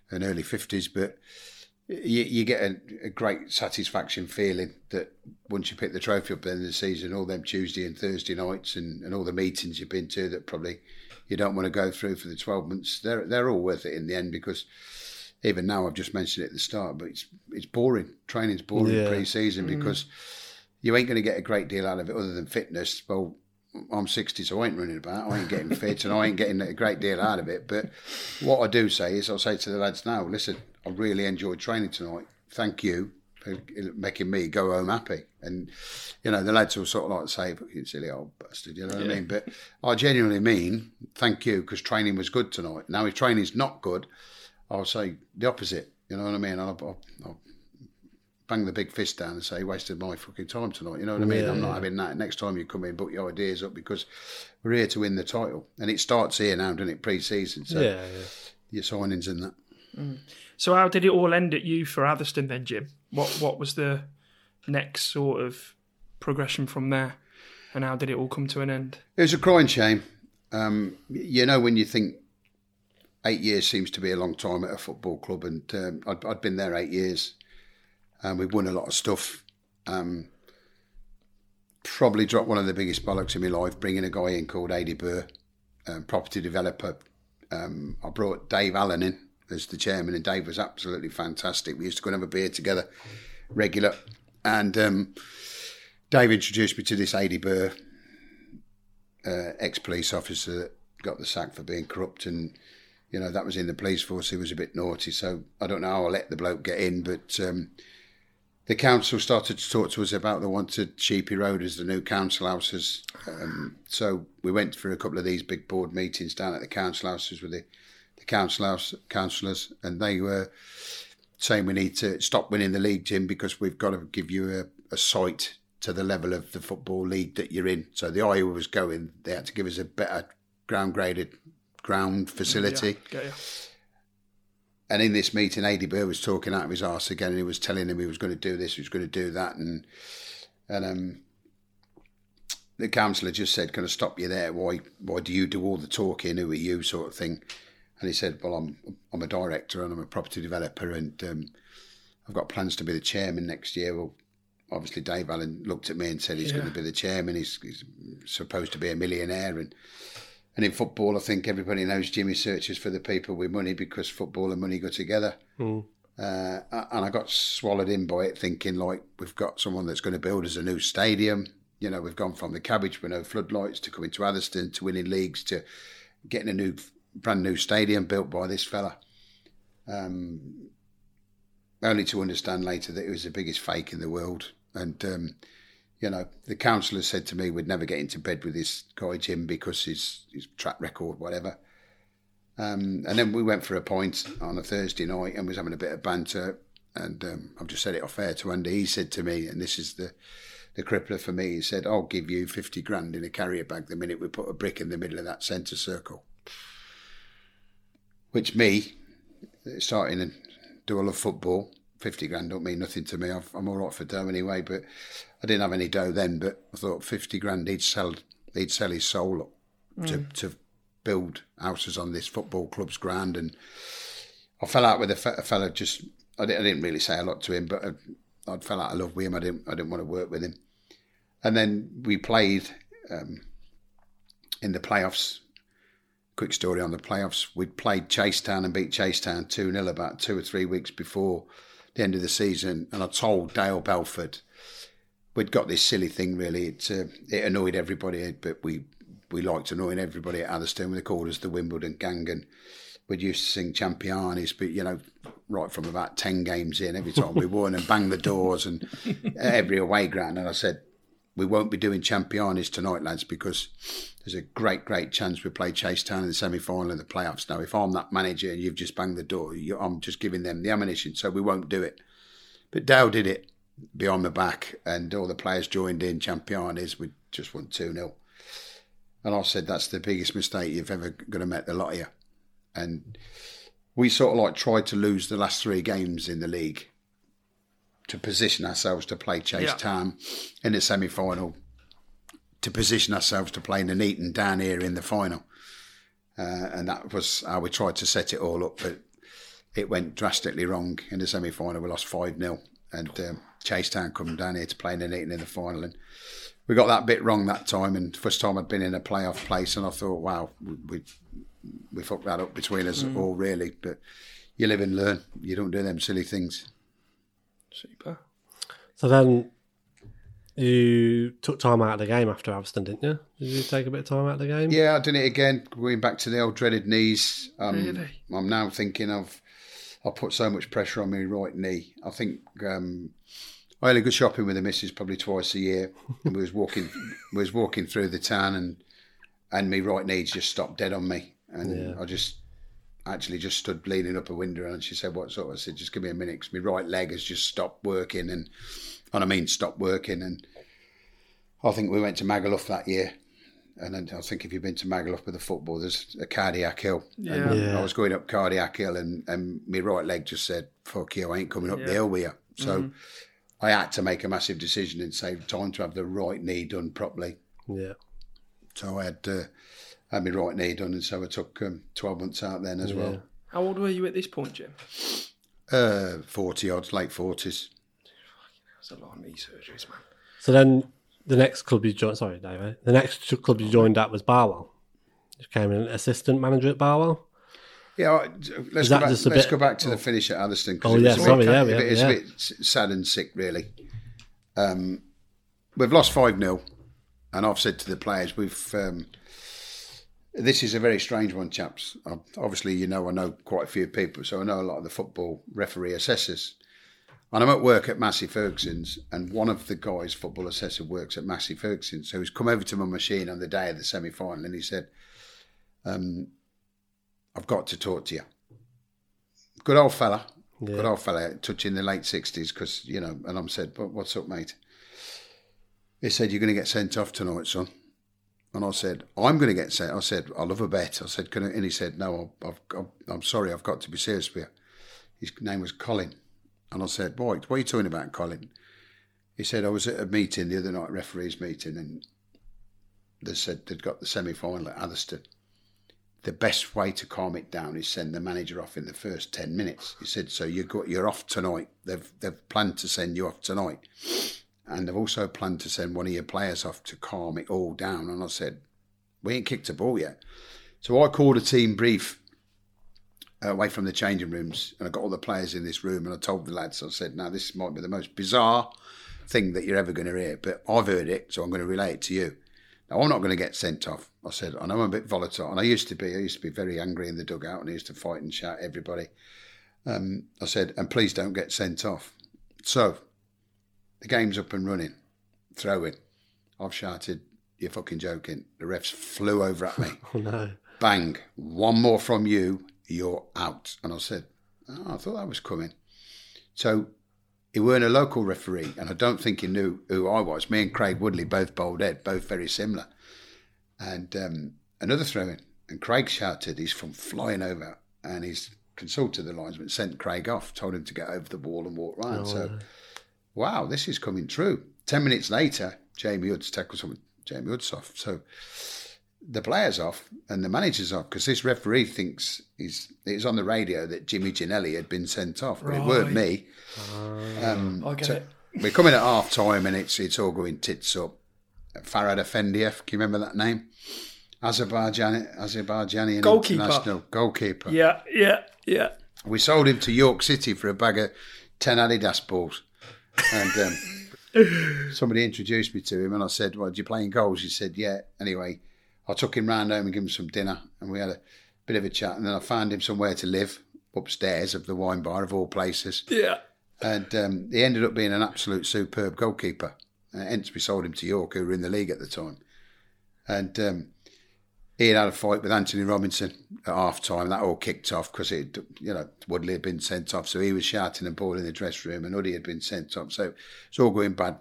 and early fifties, but you, you get a, a great satisfaction feeling that once you pick the trophy up at the end of the season, all them Tuesday and Thursday nights and, and all the meetings you've been to that probably you don't want to go through for the 12 months, they're, they're all worth it in the end because even now I've just mentioned it at the start, but it's it's boring. Training's boring Yeah. pre-season mm. because you ain't going to get a great deal out of it other than fitness. Well, I'm 60, so I ain't running about. I ain't getting fit, and I ain't getting a great deal out of it. But what I do say is, I'll say to the lads now, listen, I really enjoyed training tonight. Thank you for making me go home happy. And you know, the lads will sort of like say, "You silly old bastard," you know what I mean? But I genuinely mean thank you because training was good tonight. Now, if training's not good, I'll say the opposite. You know what I mean? I'll, I'll, I'll bang the big fist down and say, wasted my fucking time tonight. You know what I mean? I'm not having that. Next time you come in, put your ideas up because we're here to win the title. And it starts here now, doesn't it? Pre season. So yeah, yeah. your signings and that. Mm. So how did it all end at you for Atherstone then, Jim? What what was the next sort of progression from there, and how did it all come to an end? It was a crying shame. Um, you know, when you think eight years seems to be a long time at a football club, and um, I'd, I'd been there eight years, and we've won a lot of stuff. Um, probably dropped one of the biggest bollocks in my life, bringing a guy in called Adi Burr, um, property developer. Um, I brought Dave Allen in as the chairman, and Dave was absolutely fantastic. We used to go and have a beer together, regular, and um, Dave introduced me to this Adi Burr uh, ex-police officer that got the sack for being corrupt. And you know that was in the police force. He was a bit naughty. So i don't know how i let the bloke get in but um, the council started to talk to us about they wanted sheepy road as the new council houses. Um, so we went through a couple of these big board meetings down at the council houses with the, the council house councillors and they were saying we need to stop winning the league, Jim, because we've got to give you a, a sight to the level of the football league that you're in. So the Iowa was going; they had to give us a better ground graded ground facility. Yeah, yeah. And in this meeting, Adi Burr was talking out of his arse again, and he was telling him he was going to do this, he was going to do that, and and um, the councillor just said, "Can I stop you there? Why why do you do all the talking? Who are you?" sort of thing. And he said, "Well, I'm I'm a director and I'm a property developer, and um, I've got plans to be the chairman next year." Well, obviously, Dave Allen looked at me and said he's Yeah. going to be the chairman. He's, he's supposed to be a millionaire, and and in football, I think everybody knows Jimmy searches for the people with money because football and money go together. Uh, and I got swallowed in by it, thinking like we've got someone that's going to build us a new stadium. You know, we've gone from the cabbage with no floodlights to coming to Atherstone to winning leagues to getting a new, brand new stadium built by this fella. Um, only to understand later that it was the biggest fake in the world. And um, you know, the councillor said to me we'd never get into bed with this guy Jim because his his track record, whatever. Um, and then we went for a pint on a Thursday night and was having a bit of banter. And um, I've just said it off air to Andy. He said to me, and this is the the crippler for me. He said, "I'll give you fifty grand in a carrier bag the minute we put a brick in the middle of that centre circle." Which me, starting and do I love football. Fifty grand don't mean nothing to me. I've, I'm all right for dough anyway, but I didn't have any dough then. But I thought fifty grand he'd sell he'd sell his soul up to to build houses on this football club's ground. And I fell out with a, fe- a fella. Just I didn't, I didn't really say a lot to him, but I, I fell out of love with him. I didn't I didn't want to work with him. And then we played um, in the playoffs. Quick story on the playoffs. We'd played Chasetown and beat Chasetown 2 0 about two or three weeks before the end of the season. And I told Dale Belford we'd got this silly thing really. It, uh, it annoyed everybody, but we, we liked annoying everybody at Atherstone. They called us the Wimbledon Gang. And we'd used to sing Champianis, but you know, right from about 10 games in, every time we won and banged the doors and every away ground. And I said, we won't be doing Champianis tonight, lads, because there's a great, great chance we play Chasetown in the semi final in the playoffs. Now, if I'm that manager and you've just banged the door, you, I'm just giving them the ammunition, so we won't do it. But Dow did it behind the back, and all the players joined in Champianis. We just won 2 0. And I said, that's the biggest mistake you've ever going to make the lot of you. And we sort of like tried to lose the last three games in the league to position ourselves to play Chase Yeah. Town in the semi final, to position ourselves to play Nuneaton down here in the final. Uh, and that was how we tried to set it all up. But it went drastically wrong in the semi final. We lost 5 0. And um, Chasetown come down here to play Nuneaton in the final. And we got that bit wrong that time. And first time I'd been in a playoff place. And I thought, wow, we, we, we fucked that up between us all, really. But you live and learn. You don't do them silly things. Super. So then you took time out of the game after Atherstone, didn't you? Did you take a bit of time out of the game? Yeah, I did it again, going back to the old dreaded knees. Um, Really? I'm now thinking of, I put so much pressure on my right knee. I think um, I only go shopping with the missus probably twice a year. And we was walking, we was walking through the town, and and my right knee just stopped dead on me, and I just actually just stood leaning up a window, and she said, "What's up?" I said, "Just give me a minute, 'cause my right leg has just stopped working," and and I mean stopped working, and I think we went to Magaluf that year. And then I think if you've been to Magaluf with the football, there's a cardiac hill. Yeah. And Yeah. I was going up cardiac hill, and, and my right leg just said, "Fuck you, I ain't coming up the hill with you." So I had to make a massive decision and save "Time to have the right knee done properly." Yeah. So I had uh, had my right knee done, and so I took um, twelve months out then as well. How old were you at this point, Jim? Uh, Forty odds, late forties. That's a lot of knee surgeries, man. So then the next club you joined, sorry, Dave, eh? the next club you joined at was Barwell. You became an assistant manager at Barwell. Yeah, let's go back. Let's bit- go back to the finish at Atherstone. 'cause Oh, it yeah, was sorry, bit- yeah, yeah, it's yeah. a bit sad and sick, really. Um, we've lost five 0 and I've said to the players, we've. Um, this is a very strange one, chaps. Obviously, you know, I know quite a few people, so I know a lot of the football referee assessors. And I'm at work at Massey Ferguson's, and one of the guys, football assessor, works at Massey Ferguson's. So he's come over to my machine on the day of the semi final, and he said, um, "I've got to talk to you." Good old fella, Good old fella, touching the late 60s, because, you know, and I'm said, "What- what's up, mate? He said, you're going to get sent off tonight, son. And I said, I'm going to get sent. I said, I love a bet. I said, Can I? and he said, No, I've, I'm sorry, I've got to be serious with you. His name was Colin. And I said, Boy, what are you talking about, Colin? He said, I was at a meeting the other night, referees meeting, and they said they'd got the semi final at Atherstone. The best way to calm it down is send the manager off in the first 10 minutes. He said, So you got, you're off tonight. They've, they've planned to send you off tonight. And they've also planned to send one of your players off to calm it all down. And I said, We ain't kicked a ball yet. So I called a team brief uh, away from the changing rooms and I got all the players in this room and I told the lads, I said, Now, this might be the most bizarre thing that you're ever going to hear, but I've heard it, so I'm going to relay it to you. Now, I'm not going to get sent off. I said, I know I'm a bit volatile, and I used to be. I used to be very angry in the dugout, and I used to fight and shout everybody. Um, I said, and please don't get sent off. So, the game's up and running. Throw in. I've shouted, you're fucking joking. The refs flew over at me. Oh no. Bang. One more from you, you're out. And I said, oh, I thought that was coming. So he weren't a local referee, and I don't think he knew who I was. Me and Craig Woodley, both bowled head, both very similar. And um, another throw in, and Craig shouted, he's from flying over, and he's consulted the linesman, sent Craig off, told him to get over the wall and walk round. so, wow, this is coming true. Ten minutes later, Jamie Hood's tackled someone, Jamie Hood's off. So the player's off and the manager's off because this referee thinks he's it's on the radio that Jimmy Ginnelly had been sent off, but it weren't me. Um, I get so it. We're coming at half time and it's it's all going tits up. Farad Efendiev, can you remember that name? Azerbaijani, Azerbaijani Goalkeeper. international goalkeeper. Yeah, yeah, yeah. We sold him to York City for a bag of 10 Adidas balls. And um, somebody introduced me to him and I said, Well, do you play in goals? He said, Yeah. Anyway, I took him round home and gave him some dinner and we had a bit of a chat. And then I found him somewhere to live upstairs of the wine bar, of all places. Yeah. And um, he ended up being an absolute superb goalkeeper. Uh, hence, we sold him to York, who were in the league at the time. And um, he had a fight with Anthony Robinson at half time. That all kicked off because it, you know, Woodley had been sent off, so he was shouting and bawling in the dressing room, and Uddy had been sent off. So it's all going bad,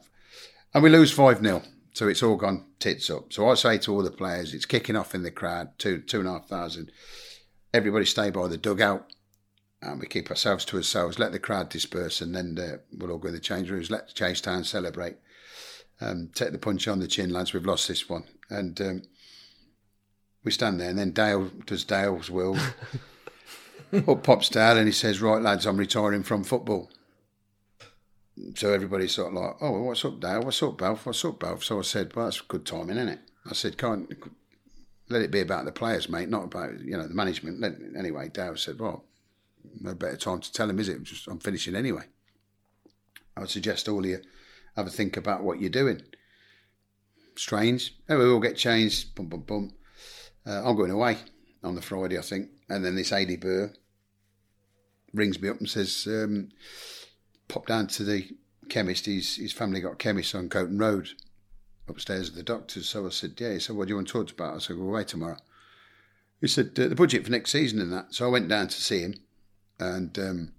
and we lose five 0 So it's all gone tits up. So I say to all the players, it's kicking off in the crowd, two two and a half thousand. Everybody stay by the dugout, and we keep ourselves to ourselves. Let the crowd disperse, and then uh, we'll all go in the change rooms. Let Chasetown celebrate. Um, take the punch on the chin, lads. We've lost this one, and. Um, we stand there, and then Dale does Dale's will. Up pops Dale, and he says, "Right, lads, I'm retiring from football." So everybody's sort of like, "Oh, what's up, Dale? What's up, Balf? What's up, Balf?" So I said, "Well, that's good timing, isn't it?" I said, "Can't let it be about the players, mate, not about you know the management." Anyway, Dale said, "Well, no better time to tell him, is it? Just, I'm finishing anyway." I would suggest all of you have a think about what you're doing. Strange. Oh, we all get changed. Bum bum bum. Uh, I'm going away on the Friday, I think. And then this AD Burr rings me up and says, um, pop down to the chemist. His, his family got chemists on Coton Road upstairs at the doctor's. So I said, yeah. He said, what do you want to talk about? I said, we're away tomorrow. He said, uh, the budget for next season and that. So I went down to see him and um,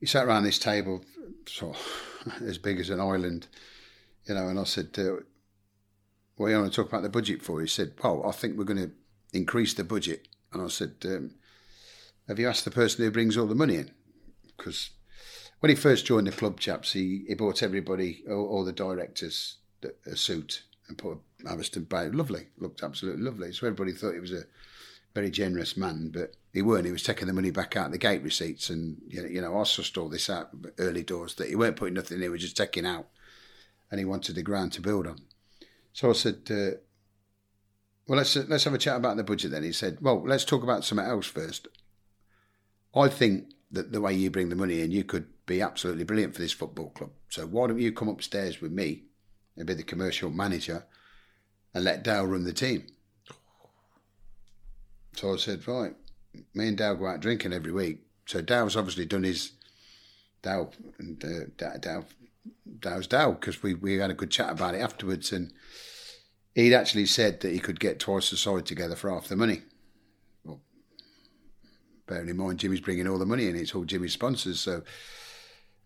he sat around this table, sort of as big as an island, you know, and I said, uh, do you want to talk about the budget for? He said, Well, I think we're going to increase the budget. And I said, um, Have you asked the person who brings all the money in? Because when he first joined the club, chaps, he, he bought everybody, all, all the directors, a suit and put a Atherstone Bay. Lovely, looked absolutely lovely. So everybody thought he was a very generous man, but he weren't. He was taking the money back out of the gate receipts. And, you know, you know I sussed all this out early doors that he weren't putting nothing in, he was just taking out. And he wanted the ground to build on. So I said, uh, "Well, let's let's have a chat about the budget." Then he said, "Well, let's talk about something else first. I think that the way you bring the money in, you could be absolutely brilliant for this football club. So why don't you come upstairs with me and be the commercial manager, and let Dale run the team?" So I said, "Right." Me and Dale go out drinking every week. So Dale's obviously done his Dale and uh, Da- Dale Dale's Dale because we, we had a good chat about it afterwards and he'd actually said that he could get twice the side together for half the money. Well, bearing in mind Jimmy's bringing all the money in, it's all Jimmy's sponsors. So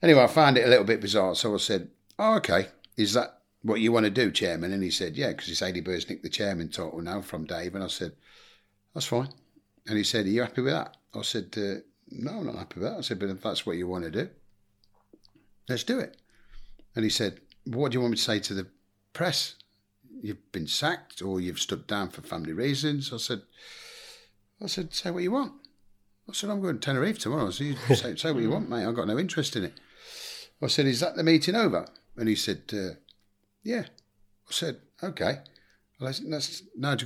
anyway, I found it a little bit bizarre. So I said, oh, okay, is that what you want to do, chairman? And he said, yeah, because it's Aidy Bursnick, the chairman title now from Dave. And I said, that's fine. And he said, are you happy with that? I said, uh, no, I'm not happy with that. I said, but if that's what you want to do, let's do it. And he said, what do you want me to say to the press? You've been sacked or you've stood down for family reasons. I said, I said, say what you want. I said, I'm going to Tenerife tomorrow. So you say, say what you want, mate. I've got no interest in it. I said, is that the meeting over? And he said, uh, yeah. I said, okay. Well, let's, let's, now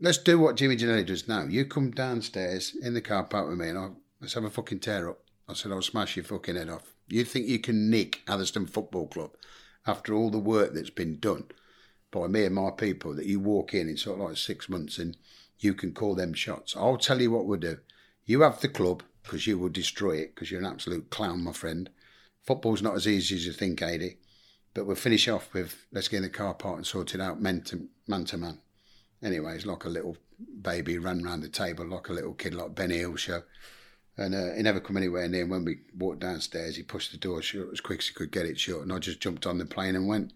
let's do what Jimmy Ginnelly does now. You come downstairs in the car park with me and I'll, let's have a fucking tear up. I said, I'll smash your fucking head off. You think you can nick Atherstone Football Club after all the work that's been done by me and my people that you walk in in sort of like six months and you can call them shots. I'll tell you what we'll do. You have the club because you will destroy it because you're an absolute clown, my friend. Football's not as easy as you think, Aidy. But we'll finish off with let's get in the car park and sort it out man to man. To man. Anyway, it's like a little baby ran round the table like a little kid, like Benny Hill show. And uh, he never come anywhere near. And when we walked downstairs, he pushed the door shut as quick as he could get it shut. And I just jumped on the plane and went.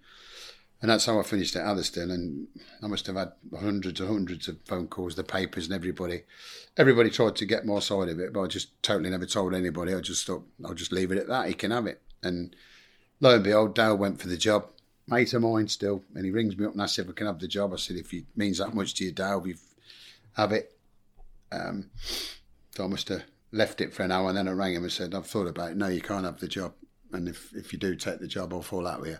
And that's how I finished at Atherstone. And I must have had hundreds and hundreds of phone calls, the papers and everybody. Everybody tried to get my side of it, but I just totally never told anybody. I just thought, I'll just leave it at that. He can have it. And lo and behold, Dale went for the job. Mate of mine still. And he rings me up and asks if I can have the job. I said, if it means that much to you, Dale, we have it. Um, so I must have left it for an hour and then I rang him and said, I've thought about it. No, you can't have the job. And if, if you do take the job, I'll fall out with you.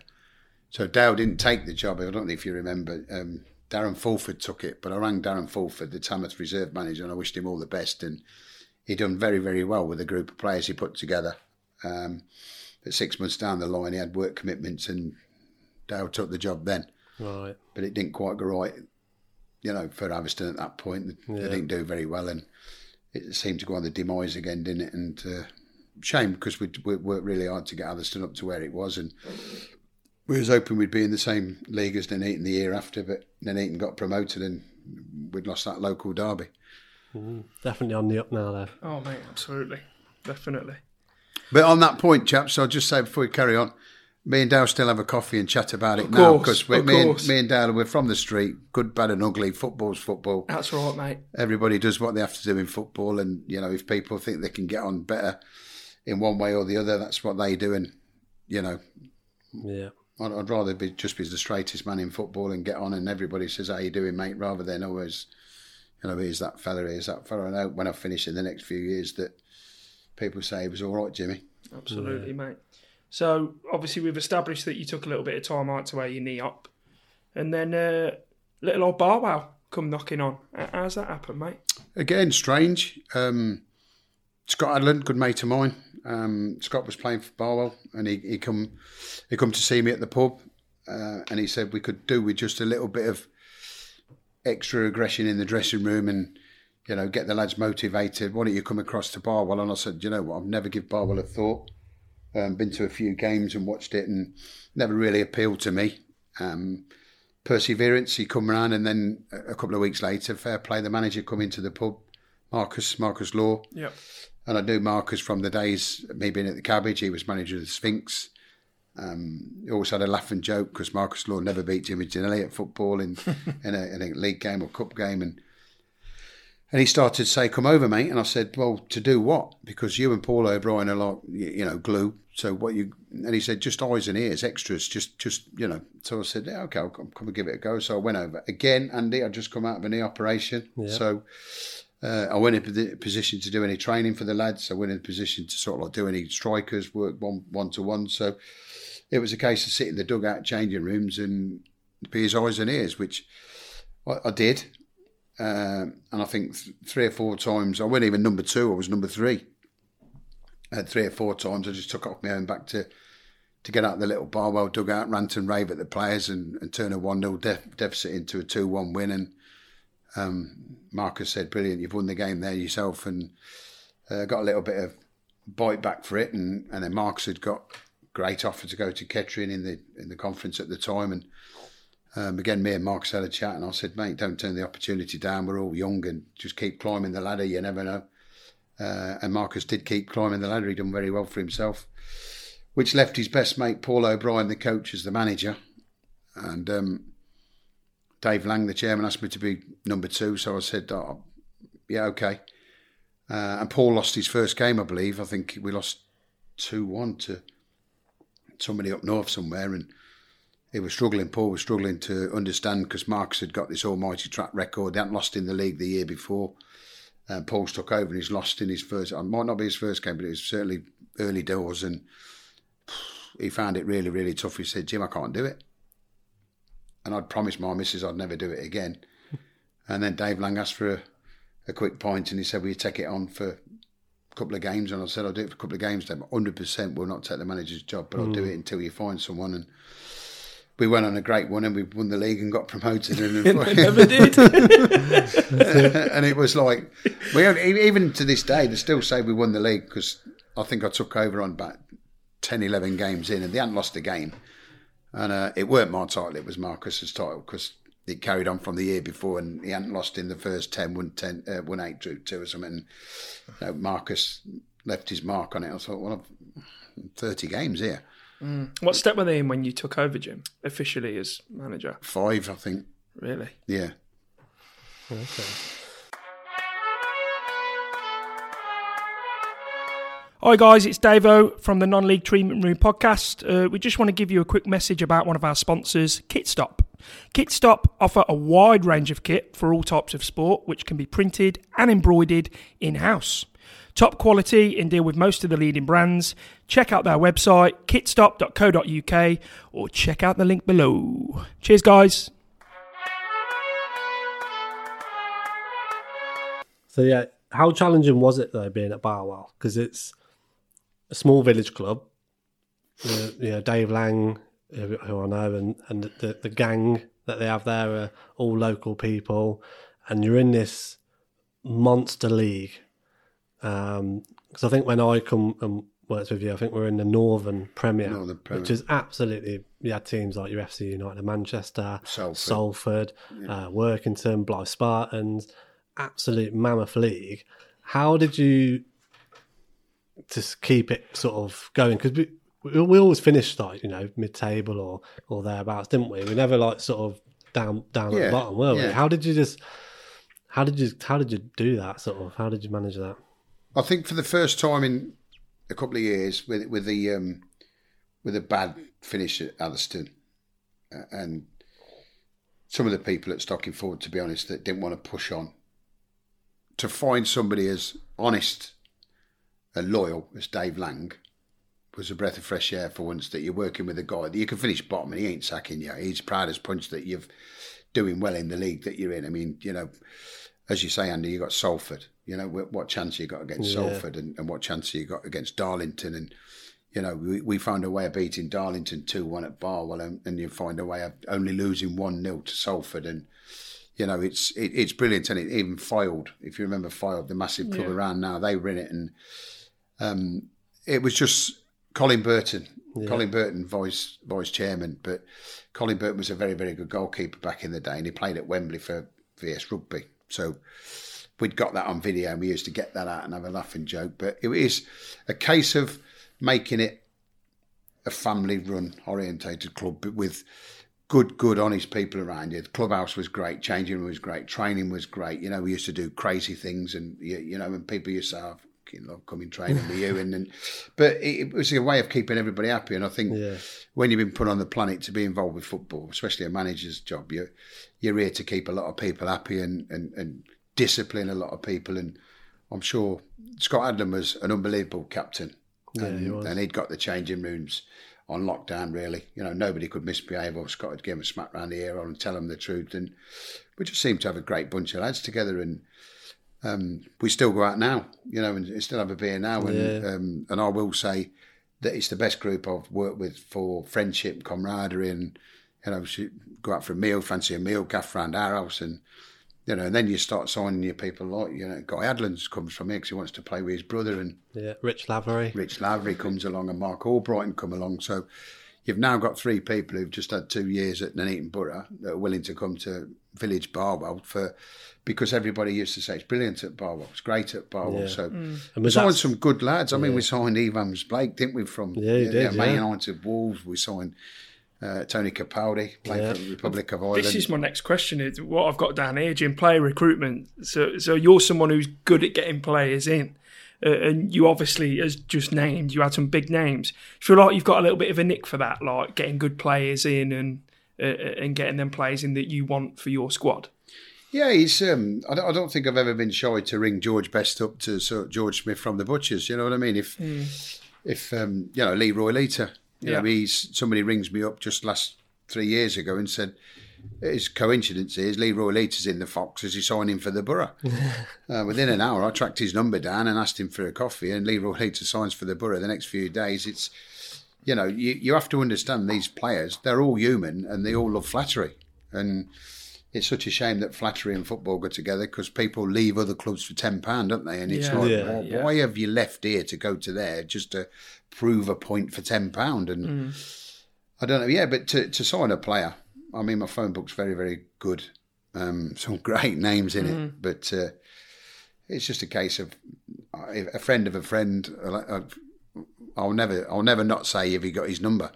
So Dale didn't take the job. I don't know if you remember. Um, Darren Fulford took it, but I rang Darren Fulford, the Tamworth reserve manager, and I wished him all the best. And he done very, very well with the group of players he put together. Um, but six months down the line, he had work commitments, and Dale took the job then. Right. But it didn't quite go right, you know, for Atherstone at that point. They Yeah. didn't do very well, and it seemed to go on the demise again, didn't it? And uh, shame because we we worked really hard to get Atherstone up to where it was, and we was hoping we'd be in the same league as Nuneaton the year after, but Nuneaton got promoted, and we'd lost that local derby. Definitely on the up now, though. Oh, mate, absolutely. Definitely. But on that point, chaps, I'll just say before we carry on, me and Dale still have a coffee and chat about it now course, because of me, and- course. me and Dale, we're from the street, good, bad, and ugly. Football's football. That's right, mate. everybody does what they have to do in football, and you know if people think they can get on better in one way or the other, that's what they do. And you know, Yeah. I'd, I'd rather be just be the straightest man in football and get on, and everybody says, "How you doing, mate?" Rather than always, you know, here's that fella, here's that fella. And I hope when I finish in the next few years that people say he was all right, Jimmy. Absolutely, mate. So obviously we've established that you took a little bit of time out to wear your knee up, and then uh, little old Barwell come knocking on. How's that happen, mate? Again, strange. Um, Scott Adlam, good mate of mine. Um, Scott was playing for Barwell, and he, he come he come to see me at the pub, uh, and he said we could do with just a little bit of extra aggression in the dressing room, and you know get the lads motivated. Why don't you come across to Barwell? And I said, you know what, I've never give Barwell a thought. Um, been to a few games and watched it, and never really appealed to me. Um, perseverance. He come round, and then a couple of weeks later, fair play, the manager come into the pub, Marcus Marcus Law, Yep. and I knew Marcus from the days me being at the Cabbage. He was manager of the Sphinx. Um, he always had a laugh and joke because Marcus Law never beat Jimmy Ginnelly at football in in, a, in a league game or cup game, and and he started to say, "Come over, mate." And I said, "Well, to do what? Because you and Paul O'Brien are like, you know, glue. So what you?" And he said, "Just eyes and ears, extras. Just, just you know." So I said, "Yeah, okay, I'll come, come and give it a go." So I went over again. Andy, I just come out of a knee operation, so. Uh, I went in a position to do any training for the lads. I went in a position to sort of like do any strikers work one one to one. So it was a case of sitting in the dugout changing rooms and be his eyes and ears, which I, I did. Um, and I think th- three or four times, I wasn't even number two, I was number three. Uh, three or four times, I just took off my own back to to get out the little Barwell dugout, rant and rave at the players and, and turn a 1 0 def- deficit into a 2 1 win. And um, Marcus said, Brilliant, you've won the game there yourself. And uh, got a little bit of bite back for it. And, and then Marcus had got great offer to go to Kettering in the in the conference at the time. And um, again, me and Marcus had a chat, and I said, "Mate, don't turn the opportunity down. We're all young, and just keep climbing the ladder. You never know." Uh, and Marcus did keep climbing the ladder. He done very well for himself, which left his best mate Paul O'Brien, the coach, as the manager, and um, Dave Lang, the chairman, asked me to be number two. So I said, oh, "Yeah, okay." Uh, and Paul lost his first game, I believe. I think we lost two one to somebody up north somewhere, and he was struggling. Paul was struggling to understand because Marcus had got this almighty track record. They hadn't lost in the league the year before. Uh, Paul's took over and he's lost in his first. It might not be his first game, but it was certainly early doors, and he found it really, really tough. He said, "Jim, I can't do it," and I'd promised my missus I'd never do it again. and then Dave Lang asked for a, a quick point, and he said, "Will you take it on for a couple of games?" And I said, "I'll do it for a couple of games." Then, hundred percent will not take the manager's job, but I'll do it until you find someone. And we went on a great one, and we won the league and got promoted. And Never did. and it was like we even to this day they still say we won the league because I think I took over on about 10, 11 games in, and they hadn't lost a game. And uh, it weren't my title; it was Marcus's title because it carried on from the year before, and he hadn't lost in the first ten, won ten, uh, won eight, drew two or something. And, you know, Marcus left his mark on it. I thought, well, I've thirty games here, what step were they in when you took over, Jim, officially as manager? five, I think. Really? Yeah. Okay. Hi guys, it's Davo from the Non League Treatment Room podcast. Uh, we just want to give you a quick message about one of our sponsors, Kitstop. Kitstop offer a wide range of kit for all types of sport, which can be printed and embroidered in house. Top quality and deal with most of the leading brands. Check out their website, kitstop.co.uk, or check out the link below. Cheers, guys. So yeah, how challenging was it though being at Barwell? Because it's a small village club. You know, Dave Lang, who I know, and and the the gang that they have there are all local people, and you're in this monster league. Because I think when I come and worked with you, I think we're in the Northern Premier, Northern Premier. which is absolutely. You had teams like your FC United, of Manchester, Salford. Salford, uh, Workington, Blyth Spartans, absolute mammoth league. How did you just keep it sort of going? Because we, we we always finished like you know mid table or or thereabouts, didn't we? We never like sort of down down at the bottom, were we? How did you just? How did you how did you do that sort of? How did you manage that? I think for the first time in a couple of years, with with the um, with a bad finish at Atherstone, uh, and some of the people at Stockingford, to be honest, that didn't want to push on, to find somebody as honest and loyal as Dave Lang was a breath of fresh air for once. That you're working with a guy that you can finish bottom and he ain't sacking you. He's proud as punch that you're doing well in the league that you're in. I mean, you know, as you say, Andy, you got Salford. You know, what chance you got against Yeah. Salford and, and what chance you got against Darlington. And, you know, we, we found a way of beating Darlington 2 1 at Barwell and, and you find a way of only losing 1 0 to Salford. And, you know, it's it, it's brilliant. And it even Fylde, if you remember Fylde, the massive club Yeah. around now, they were in it. And um, it was just Colin Burton. Colin Burton, vice vice chairman, but Colin Burton was a very very good goalkeeper back in the day, and he played at Wembley for VS Rugby. So we'd got that on video, and we used to get that out and have a laughing joke. But it is a case of making it a family run orientated club with good, good, honest people around you. The clubhouse was great, changing room was great, training was great. You know, we used to do crazy things, and you, you know, and people used to have. Oh, "I love coming training with you, and, and but it, it was a way of keeping everybody happy. And I think Yeah. when you've been put on the planet to be involved with football, especially a manager's job, you're you're here to keep a lot of people happy and and, and discipline a lot of people. And I'm sure Scott Adlam was an unbelievable captain, and, he was. and he'd got the changing rooms on lockdown. Really, you know, nobody could misbehave, or Scott would give him a smack round the ear and tell them the truth. And we just seemed to have a great bunch of lads together, and um, we still go out now, you know, and still have a beer now. And Yeah. um, and I will say that it's the best group I've worked with for friendship, camaraderie, and you know, go out for a meal, fancy a meal, gaff round our house, and you know, and then you start signing your people like you know, Guy Adlands comes from here because he wants to play with his brother, and Yeah, Rich Lavery. Rich Lavery comes along, and Mark Albrighton come along. So, you've now got three people who've just had two years at Nuneaton Borough that are willing to come to Village Barwell for because everybody used to say it's brilliant at Barwell, it's great at Barwell. Yeah. So mm. And we signed some good lads. I mean, we signed Evans Blake, didn't we? From Yeah, you did, Man yeah. United, Wolves. We signed uh, Tony Capaldi, playing Yeah. for the Republic of Ireland. This is my next question. Is what I've got down here, Jim. Player recruitment. So, so you're someone who's good at getting players in, uh, and you obviously, as just named, you had some big names. Do you feel like you've got a little bit of a nick for that, like getting good players in and uh, and getting them players in that you want for your squad. Yeah, he's. Um, I, don't, I don't think I've ever been shy to ring George Best up to sort of George Smith from the Butchers. You know what I mean? If if um, you know Leroy Lita, you know, Yeah. he's somebody rings me up just last three years ago and said. His coincidence is Leroy Lita's in the Fox Foxes. He's signing for the Borough. uh, within an hour, I tracked his number down and asked him for a coffee. And Leroy Lita signs for the Borough the next few days. It's, you know, you, you have to understand these players. They're all human and they all love flattery. And it's such a shame that flattery and football go together because people leave other clubs for ten pound, don't they? And it's Yeah. like, Yeah. why, Yeah. why have you left here to go to there just to prove a point for ten pound? And I don't know, yeah, but to, to sign a player, I mean, my phone book's very, very good. Um, some great names in it, but uh, it's just a case of uh, a friend of a friend. uh, I'll never, I'll never not say if he got his number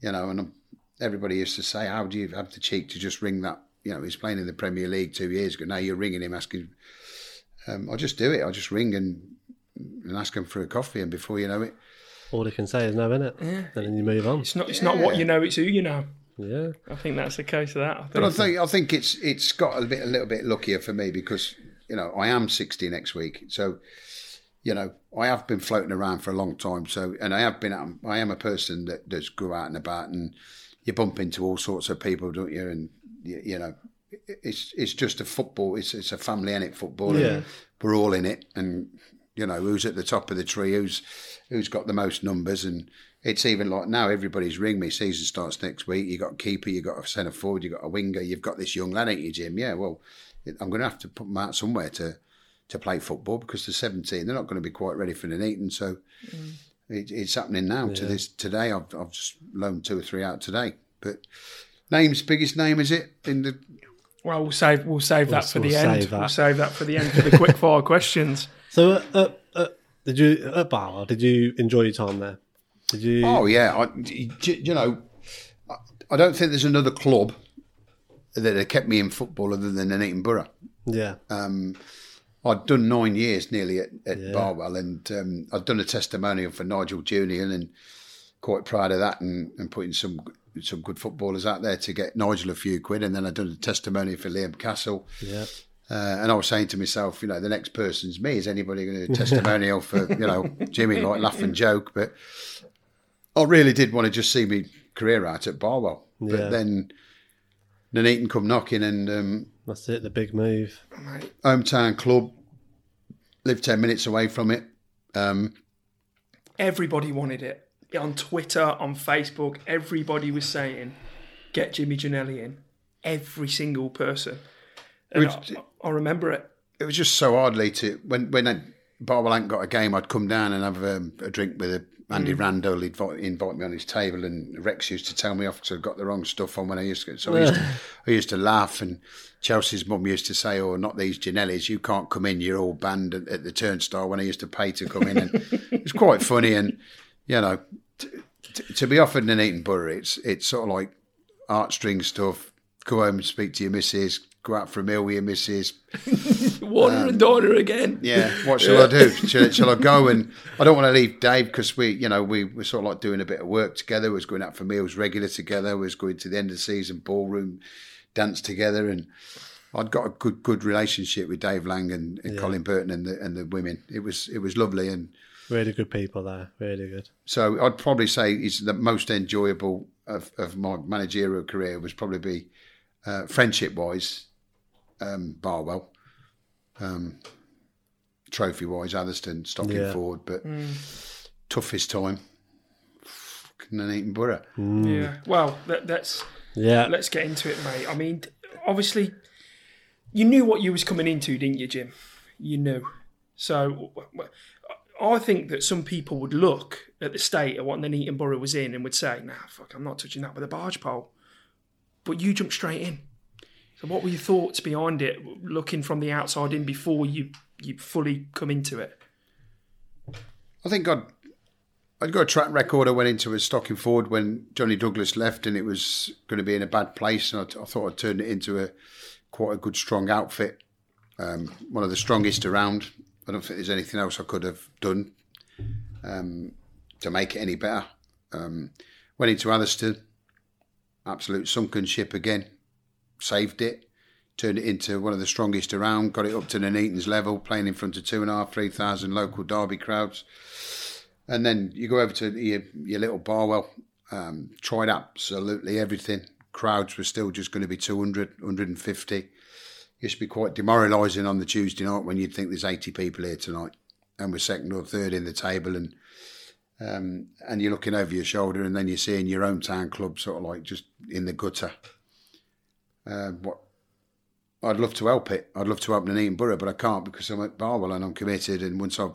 you know, and um, everybody used to say, "How do you have the cheek to just ring that?" You know, he's playing in the Premier League two years ago. Now you're ringing him asking. Um, I'll just do it. I'll just ring and and ask him for a coffee, and before you know it, All they can say is no, innit? And then you move on. It's not. It's not what you know. It's who you know. Yeah. I think that's the case of that. I think. But I think I think it's it's got a bit a little bit luckier for me because you know I am sixty next week, so you know I have been floating around for a long time. So and I have been I am a person that does go out and about, and you bump into all sorts of people, don't you? And you, you know it's it's just a football. It's it's a family in it football. and Yeah. we're all in it, and you know who's at the top of the tree, who's who's got the most numbers, and it's even like now everybody's ring me. Season starts next week. You got a keeper, you got a centre forward, you got a winger, you've got this young lad, ain't you, Jim? Yeah, well, I'm going to have to put them out somewhere to to play football because they're 17. They're not going to be quite ready for the Eton, so mm. it, it's happening now. To this today, I've I've just loaned two or three out today, but. Name's biggest name is it in the well, we'll save. We'll save that for we'll the end. save that. We'll save that for the end for the quick fire questions. So, uh, uh, uh, did you at Barwell? Did you enjoy your time there? Did you? Oh yeah, I, you you know, I- I don't think there's another club that have kept me in football other than Nuneaton Borough. yeah. Um, I'd done nine years nearly at, at Barwell, and um, I'd done a testimonial for Nigel Julian, and quite proud of that, and, and putting some some good footballers out there to get Nigel a few quid, and then I'd done a testimonial for Liam Castle. Yeah. Uh, and I was saying to myself, you know, the next person's me. Is anybody going to do a testimonial for, you know, Jimmy, like laugh and joke? But I really did want to just see me career out at Barwell. But Yeah. then Nuneaton come knocking and um, That's it. The big move. hometown club, lived 10 minutes away from it. Um, Everybody wanted it on Twitter, on Facebook. Everybody was saying, "Get Jimmy Ginnelly in." Every single person. And Which- I, I remember it. it was just so oddly to, when, when I, Barwell got a game, I'd come down and have um, a drink with Andy Randall. He'd invite, invite me on his table, and Rex used to tell me off because I'd got the wrong stuff on when I used to. So I used to, I used to laugh, and Chelsea's mum used to say, "Oh, not these Ginnellys. You can't come in. You're all banned at, at the turnstile." When I used to pay to come in, and it was quite funny. And you know, t- t- to be offered Nuneaton Borough, it's it's sort of like heartstring stuff. Go home and speak to your missus. Go out for a meal with your missus. Water and um, daughter again. Yeah, what shall I do? Shall, shall I go? And I don't want to leave Dave because we, you know, we were sort of like doing a bit of work together. We was going out for meals regular together. We was going to the end of the season ballroom dance together, and I'd got a good good relationship with Dave Lang and, and Colin Burton and the and the women. It was it was lovely, and Really good people there. Really good. so I'd probably say it's the most enjoyable of, of my managerial career was probably be uh, friendship wise, um, Barwell, um, trophy wise, Atherstone, Stocking Yeah. Ford, but toughest time, Nuneaton Borough. Yeah. Well, that, that's Yeah. let's get into it, mate. I mean, obviously, you knew what you was coming into, didn't you, Jim? You knew. So, I think that some people would look at the state of what Nuneaton Borough was in and would say, "Nah, fuck, I'm not touching that with a barge pole." But you jumped straight in. So, what were your thoughts behind it, looking from the outside in before you you fully come into it? I think I'd I'd got a track record. I went into a Stockingford when Johnny Douglas left, and it was going to be in a bad place. And I, I thought I'd turn it into a quite a good, strong outfit, um, one of the strongest around. I don't think there's anything else I could have done um, to make it any better. Um, went into Atherstone, absolute sunken ship again. Saved it, turned it into one of the strongest around. Got it up to the level, playing in front of two and a half, three thousand local derby crowds. And then you go over to your, your little Barwell, um, tried absolutely everything. Crowds were still just going to be 200, 150 used to be quite demoralising on the Tuesday night when you'd think there's 80 people here tonight and we're second or third in the table and um, and you're looking over your shoulder and then you're seeing your hometown club sort of like just in the gutter. Uh, what I'd love to help it. I'd love to help Nuneaton Borough, but I can't because I'm at Barwell and I'm committed. And once I've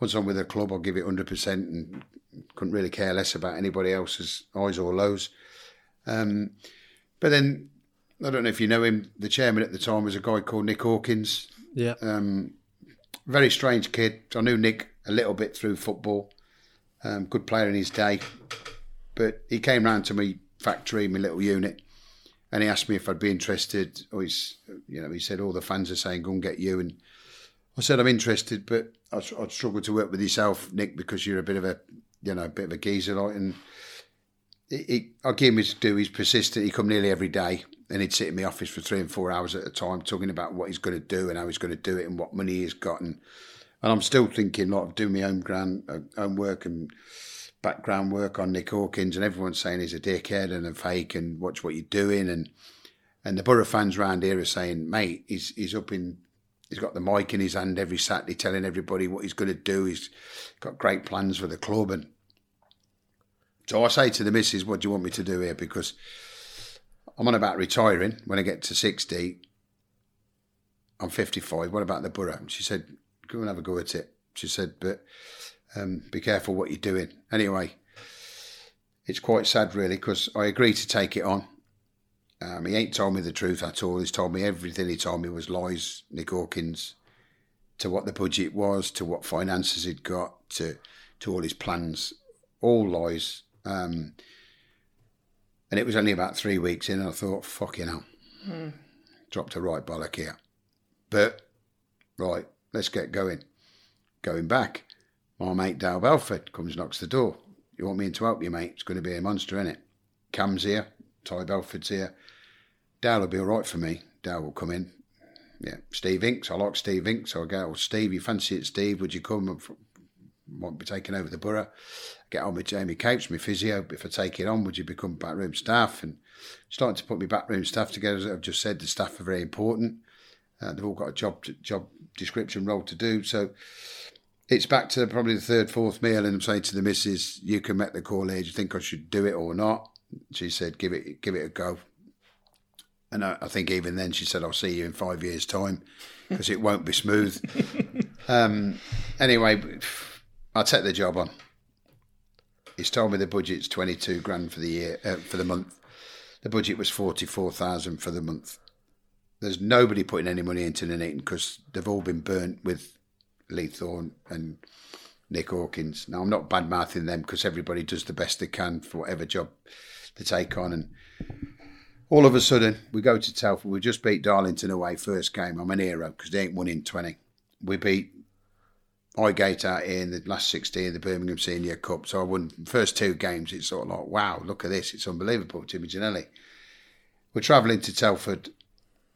once I'm with a club, I'll give it hundred percent and couldn't really care less about anybody else's highs or lows. Um, but then I don't know if you know him. The chairman at the time was a guy called Nick Hawkins. Yeah. Um, very strange kid. I knew Nick a little bit through football. Um, good player in his day, but he came round to my factory, my little unit, and he asked me if I'd be interested. Or he's, you know, he said all the fans are saying go and get you, and I said I'm interested, but I'd, I'd struggle to work with yourself, Nick, because you're a bit of a, you know, a bit of a geezer, like, and he, he, I gave him his due. He's persistent. He come nearly every day, and he'd sit in my office for three and four hours at a time, talking about what he's going to do and how he's going to do it and what money he's got. And, and I'm still thinking, like, of doing my own ground, uh, work and background work on Nick Hawkins, and everyone's saying he's a dickhead and a fake, and watch what you're doing. And and the Borough fans round here are saying, mate, he's he's up in. He's got the mic in his hand every Saturday, telling everybody what he's going to do. He's got great plans for the club, and so I say to the missus, "What do you want me to do here?" Because I'm on about retiring when I get to 60. I'm 55. What about the borough? She said, go and have a go at it. She said, but um, be careful what you're doing. Anyway, it's quite sad, really, because I agreed to take it on. Um, he ain't told me the truth at all. He's told me everything he told me was lies, Nick Hawkins, to what the budget was, to what finances he'd got, to, to all his plans. All lies. Um, and it was only about three weeks in, and I thought, fucking hell. Mm. Dropped a right bollock here. But, right, let's get going. Going back, my mate Dale Belford comes knocks the door. You want me in to help you, mate? It's going to be a monster, isn't it? Cam's here, Ty Belford's here. Dale will be all right for me. Dale will come in. Yeah, Steve Inks. I like Steve Inks. So I go, well, Steve, you fancy it, Steve? Would you come? Might be taking over the borough get on with Jamie Capes, my physio. If I take it on, would you become backroom staff? And starting to put my backroom staff together. As I've just said, the staff are very important. Uh, they've all got a job job description role to do. So it's back to probably the third, fourth meal, and I'm saying to the missus, "You can make the call here. Do you think I should do it or not?" She said, "Give it, give it a go." And I, I think even then she said, "I'll see you in five years' time," because it won't be smooth. um, anyway, I'll take the job on he's told me the budget's 22 grand for the year uh, for the month. The budget was 44,000 for the month. There's nobody putting any money into Nuneaton because they've all been burnt with Lee Thorne and Nick Hawkins. Now I'm not bad mouthing them because everybody does the best they can for whatever job they take on. And all of a sudden we go to Telford. We just beat Darlington away first game. I'm an hero because they ain't won in 20 we beat Highgate out in the last 16 of the Birmingham Senior Cup. So I won first two games. It's sort of like, wow, look at this. It's unbelievable, Jimmy Ginnelly. We're travelling to Telford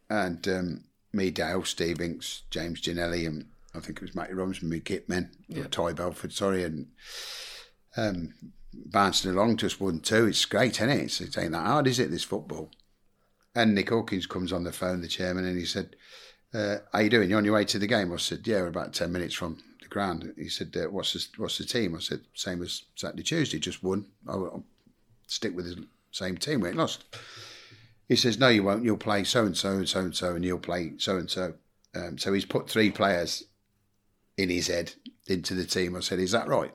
and um, me, Dale, Steve Inks, James Ginnelly, and I think it was Matty Rumsman, me Kitmen, yeah. Ty Belford, sorry, and um, bouncing along just one, two. It's great, isn't it? It's, it ain't that hard, is it, this football? And Nick Hawkins comes on the phone, the chairman, and he said, uh, how you doing? You on your way to the game? I said, yeah, we're about 10 minutes from ground. He said, uh, "What's the, what's the team?" I said, "Same as Saturday, Tuesday, just won. I'll, I'll stick with the same team. We ain't lost." He says, "No, you won't. You'll play so and so and so and so, and you'll play so and so." So he's put three players in his head, into the team. I said, "Is that right?"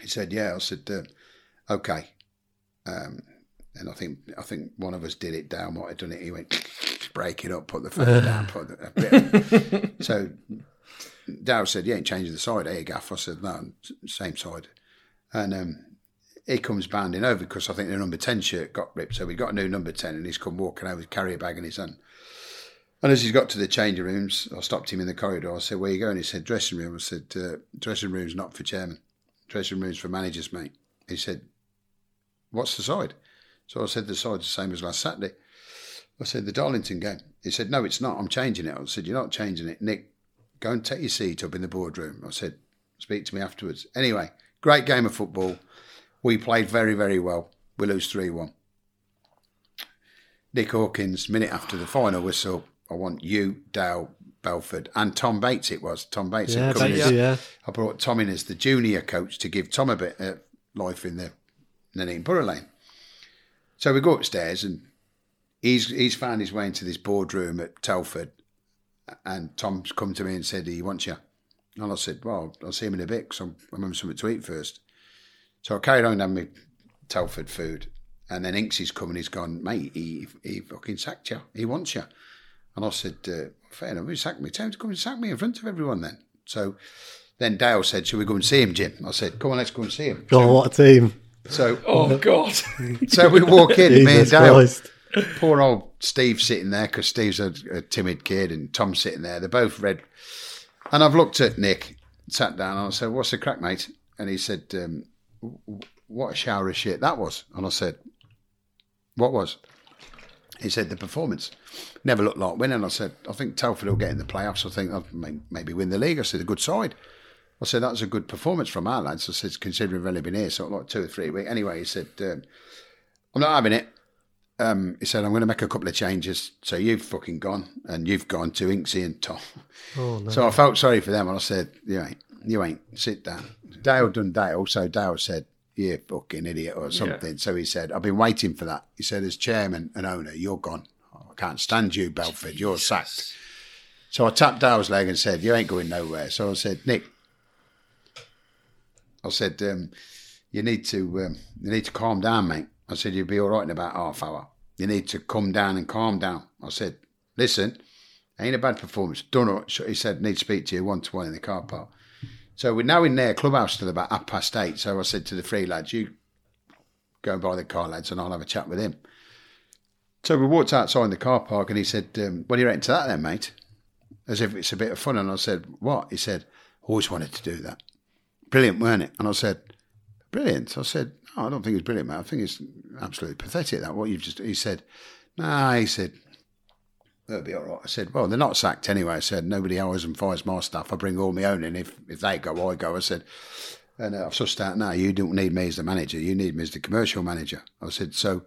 He said, "Yeah." I said, uh, "Okay." Um, and I think I think one of us did it. Down might have done it. He went break it up, put the phone down, put the, a bit. so Dow said, "You ain't changing the side, eh, Gaff?" I said, "No, same side." And um, he comes bounding over because I think the number ten shirt got ripped. So we got a new number ten, and he's come walking over with carrier bag in his hand. And as he's got to the changing rooms, I stopped him in the corridor. I said, "Where you going?" He said, "Dressing room." I said, uh, "Dressing room's not for chairman. Dressing room's for managers, mate." He said, "What's the side?" So I said, "The side's the same as last Saturday." I said, "The Darlington game." He said, "No, it's not. I'm changing it." I said, "You're not changing it, Nick. Go and take your seat up in the boardroom." I said, "Speak to me afterwards." Anyway, great game of football. We played very, very well. We lose three one. Nick Hawkins, minute after the final whistle, I want you, Dale, Belford, and Tom Bates. It was Tom Bates. Yeah, had come Bates, as- yeah. I brought Tom in as the junior coach to give Tom a bit of life in the Nuneaton Borough Lane. So we go upstairs and he's he's found his way into this boardroom at Telford, and Tom's come to me and said he wants you. And I said, well, I'll see him in a bit because I remember something to eat first. So I carried on having my Telford food, and then Inksy's come and he's gone, mate, he, he fucking sacked you. He wants you. And I said, uh, fair enough, he sacked me. Tell him to come and sack me in front of everyone then. So then Dale said, shall we go and see him, Jim? I said, come on, let's go and see him. God, what a team! So, Oh God! so we walk in, me and Dale. Christ. Poor old Steve sitting there because Steve's a, a timid kid and Tom's sitting there. They're both red. And I've looked at Nick, sat down, and I said, What's the crack, mate? And he said, um, What a shower of shit that was. And I said, What was? He said, The performance. Never looked like winning. I said, I think Telford will get in the playoffs. I think I'll maybe win the league. I said, A good side. I said, that's a good performance from our lads. I said, Considering we've only been here of like two or three weeks. Anyway, he said, um, I'm not having it um, he said, I'm going to make a couple of changes. So you've fucking gone and you've gone to Inksy and Tom. Oh, no. So I felt sorry for them and I said, you ain't, you ain't, sit down. Dale done Dale. So Dale said, you fucking idiot or something. So he said, I've been waiting for that. He said, as chairman and owner, you're gone. I can't stand you, Belford. You're sacked. So I tapped Dale's leg and said, you ain't going nowhere. So I said, Nick, I said, um, you need to um, you need to calm down, mate. I said, you'll be all right in about half hour. You need to come down and calm down. I said, listen, ain't a bad performance. Done all right. He said, need to speak to you one to one in the car park. So we're now in their clubhouse till about half past eight. So I said to the three lads, you go and buy the car, lads, and I'll have a chat with him. So we walked outside in the car park and he said, um, what do you reckon to that then, mate? As if it's a bit of fun. And I said, what? He said, always wanted to do that. Brilliant, weren't it? And I said, brilliant. I said, oh, I don't think it's brilliant, mate. I think it's absolutely pathetic that what you've just. He said, nah. He said, that'll be all right. I said, well, they're not sacked anyway. I said, nobody hours and fires my stuff. I bring all my own in. If if they go, I go. I said, and uh, I've sussed out now. You don't need me as the manager. You need me as the commercial manager. I said, so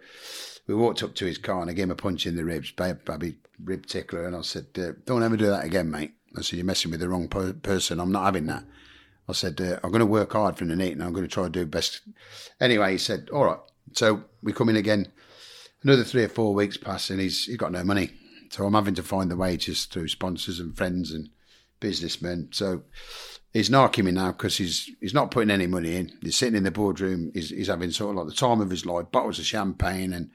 we walked up to his car and I gave him a punch in the ribs, baby rib tickler, and I said, uh, don't ever do that again, mate. I said, you're messing with the wrong per- person. I'm not having that. I said, uh, I'm going to work hard for the and I'm going to try to do best. Anyway, he said, all right. So we come in again. Another three or four weeks pass and he's, he's got no money. So I'm having to find the wages through sponsors and friends and businessmen. So he's narking me now because he's he's not putting any money in. He's sitting in the boardroom. He's, he's having sort of like the time of his life, bottles of champagne and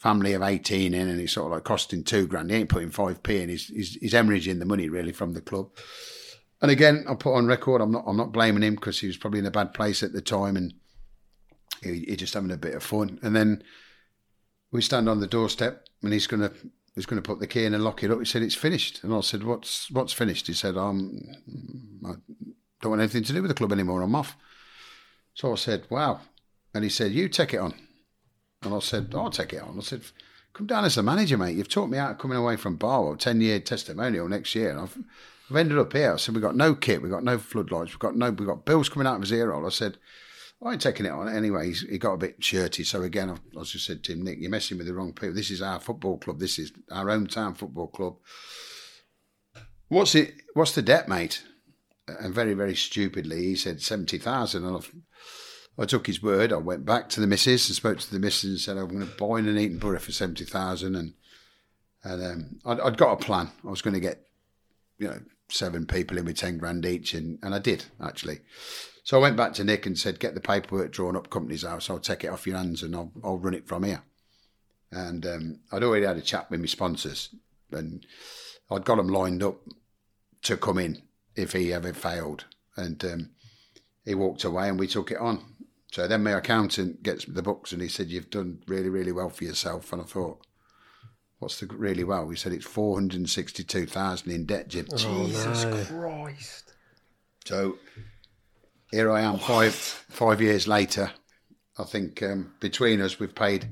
family of 18 in and he's sort of like costing two grand. He ain't putting 5p in. He's, he's, he's hemorrhaging the money really from the club. And again, I put on record. I'm not. I'm not blaming him because he was probably in a bad place at the time, and he, he just having a bit of fun. And then we stand on the doorstep, and he's gonna he's gonna put the key in and lock it up. He said it's finished, and I said, "What's what's finished?" He said, "Um, I don't want anything to do with the club anymore. I'm off." So I said, "Wow," and he said, "You take it on," and I said, "I'll take it on." I said. Come down as the manager, mate. You've taught me out coming away from Barwell, 10 year testimonial next year. And I've, I've ended up here. I said, we've got no kit, we've got no floodlights, we've got no, we've got bills coming out of his ear hole. I said, I ain't taking it on. Anyway, he's, he got a bit shirty. So again, I, I just said to him, Nick, you're messing with the wrong people. This is our football club. This is our hometown football club. What's it? What's the debt, mate? And very, very stupidly, he said 70,000. And I've, I took his word. I went back to the missus and spoke to the missus and said, I'm going to buy Nuneaton Borough for 70,000. And, and um, I'd, I'd got a plan. I was going to get you know, seven people in with 10 grand each. And, and I did, actually. So I went back to Nick and said, get the paperwork drawn up, company's house. I'll take it off your hands and I'll, I'll run it from here. And um, I'd already had a chat with my sponsors and I'd got them lined up to come in if he ever failed. And um, he walked away and we took it on. So then my accountant gets the books and he said, You've done really, really well for yourself. And I thought, What's the really well? We said, It's 462,000 in debt, Jim. Jesus Christ. So here I am, five five years later. I think um, between us, we've paid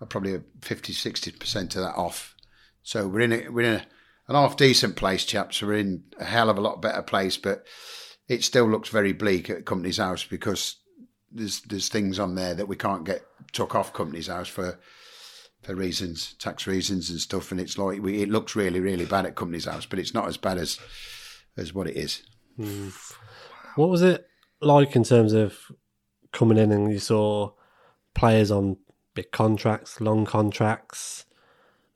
uh, probably 50, 60% of that off. So we're in a, we're in a, an half decent place, chaps. We're in a hell of a lot better place, but it still looks very bleak at Companies House because there's there's things on there that we can't get took off Companies House for for reasons, tax reasons and stuff. And it's like we, it looks really, really bad at Companies House, but it's not as bad as as what it is. What was it like in terms of coming in and you saw players on big contracts, long contracts?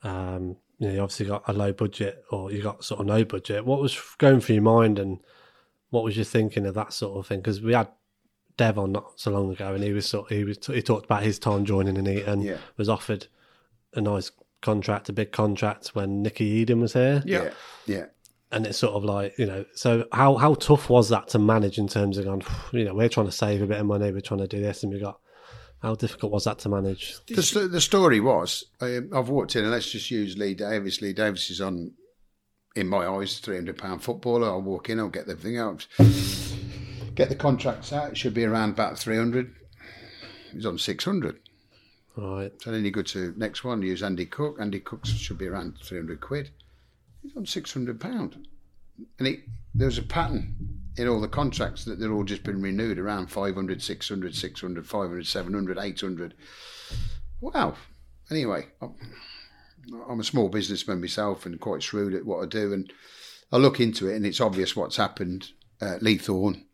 Um, you know, you obviously got a low budget or you got sort of no budget. What was going through your mind and what was you thinking of that sort of thing? Because we had Dev on not so long ago and he was sort he was he talked about his time joining in and Yeah. was offered a nice contract, a big contract when Nicky Eden was here Yeah. yeah. and it's sort of like you know so how how tough was that to manage in terms of going you know we're trying to save a bit of money we're trying to do this and we got how difficult was that to manage The, the story was um, I've walked in and let's just use Lee Davis. Lee Davis is on, in my eyes, three hundred pound footballer. I'll walk in, I'll get the thing out, get the contracts out. It should be around about three hundred. He's on six hundred. Right So then you go to next one. Use Andy Cook. Andy Cook should be around three hundred quid. He's on six hundred pound, and he, there's a pattern in all the contracts that they're all just been renewed around 500, 600, 600, 500, 700, 800. Wow. Anyway, I'm, I'm a small businessman myself and quite shrewd at what I do, and I look into it, and it's obvious what's happened. Uh, Lee Thorne,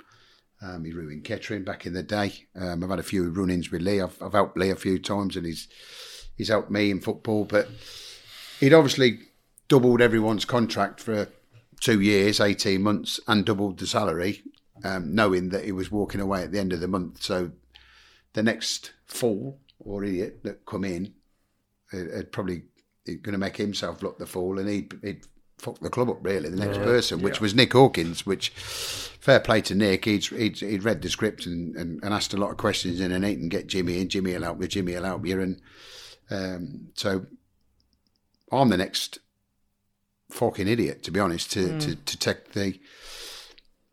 um, he ruined Kettering back in the day. Um, I've had a few run-ins with Lee. I've, I've helped Lee a few times, and he's he's helped me in football. But he'd obviously doubled everyone's contract for two years, eighteen months, and doubled the salary, um, knowing that he was walking away at the end of the month. So the next fool or idiot that come in, had had probably going to make himself look the fool, and he'd, he'd fuck the club up really. The next person, which was Nick Hawkins, which fair play to Nick. He'd he'd, he'd read the script and, and, and asked a lot of questions in and he can get Jimmy and Jimmy will help you. Jimmy will help you, and um, so I'm the next fucking idiot to be honest to, to, to take the.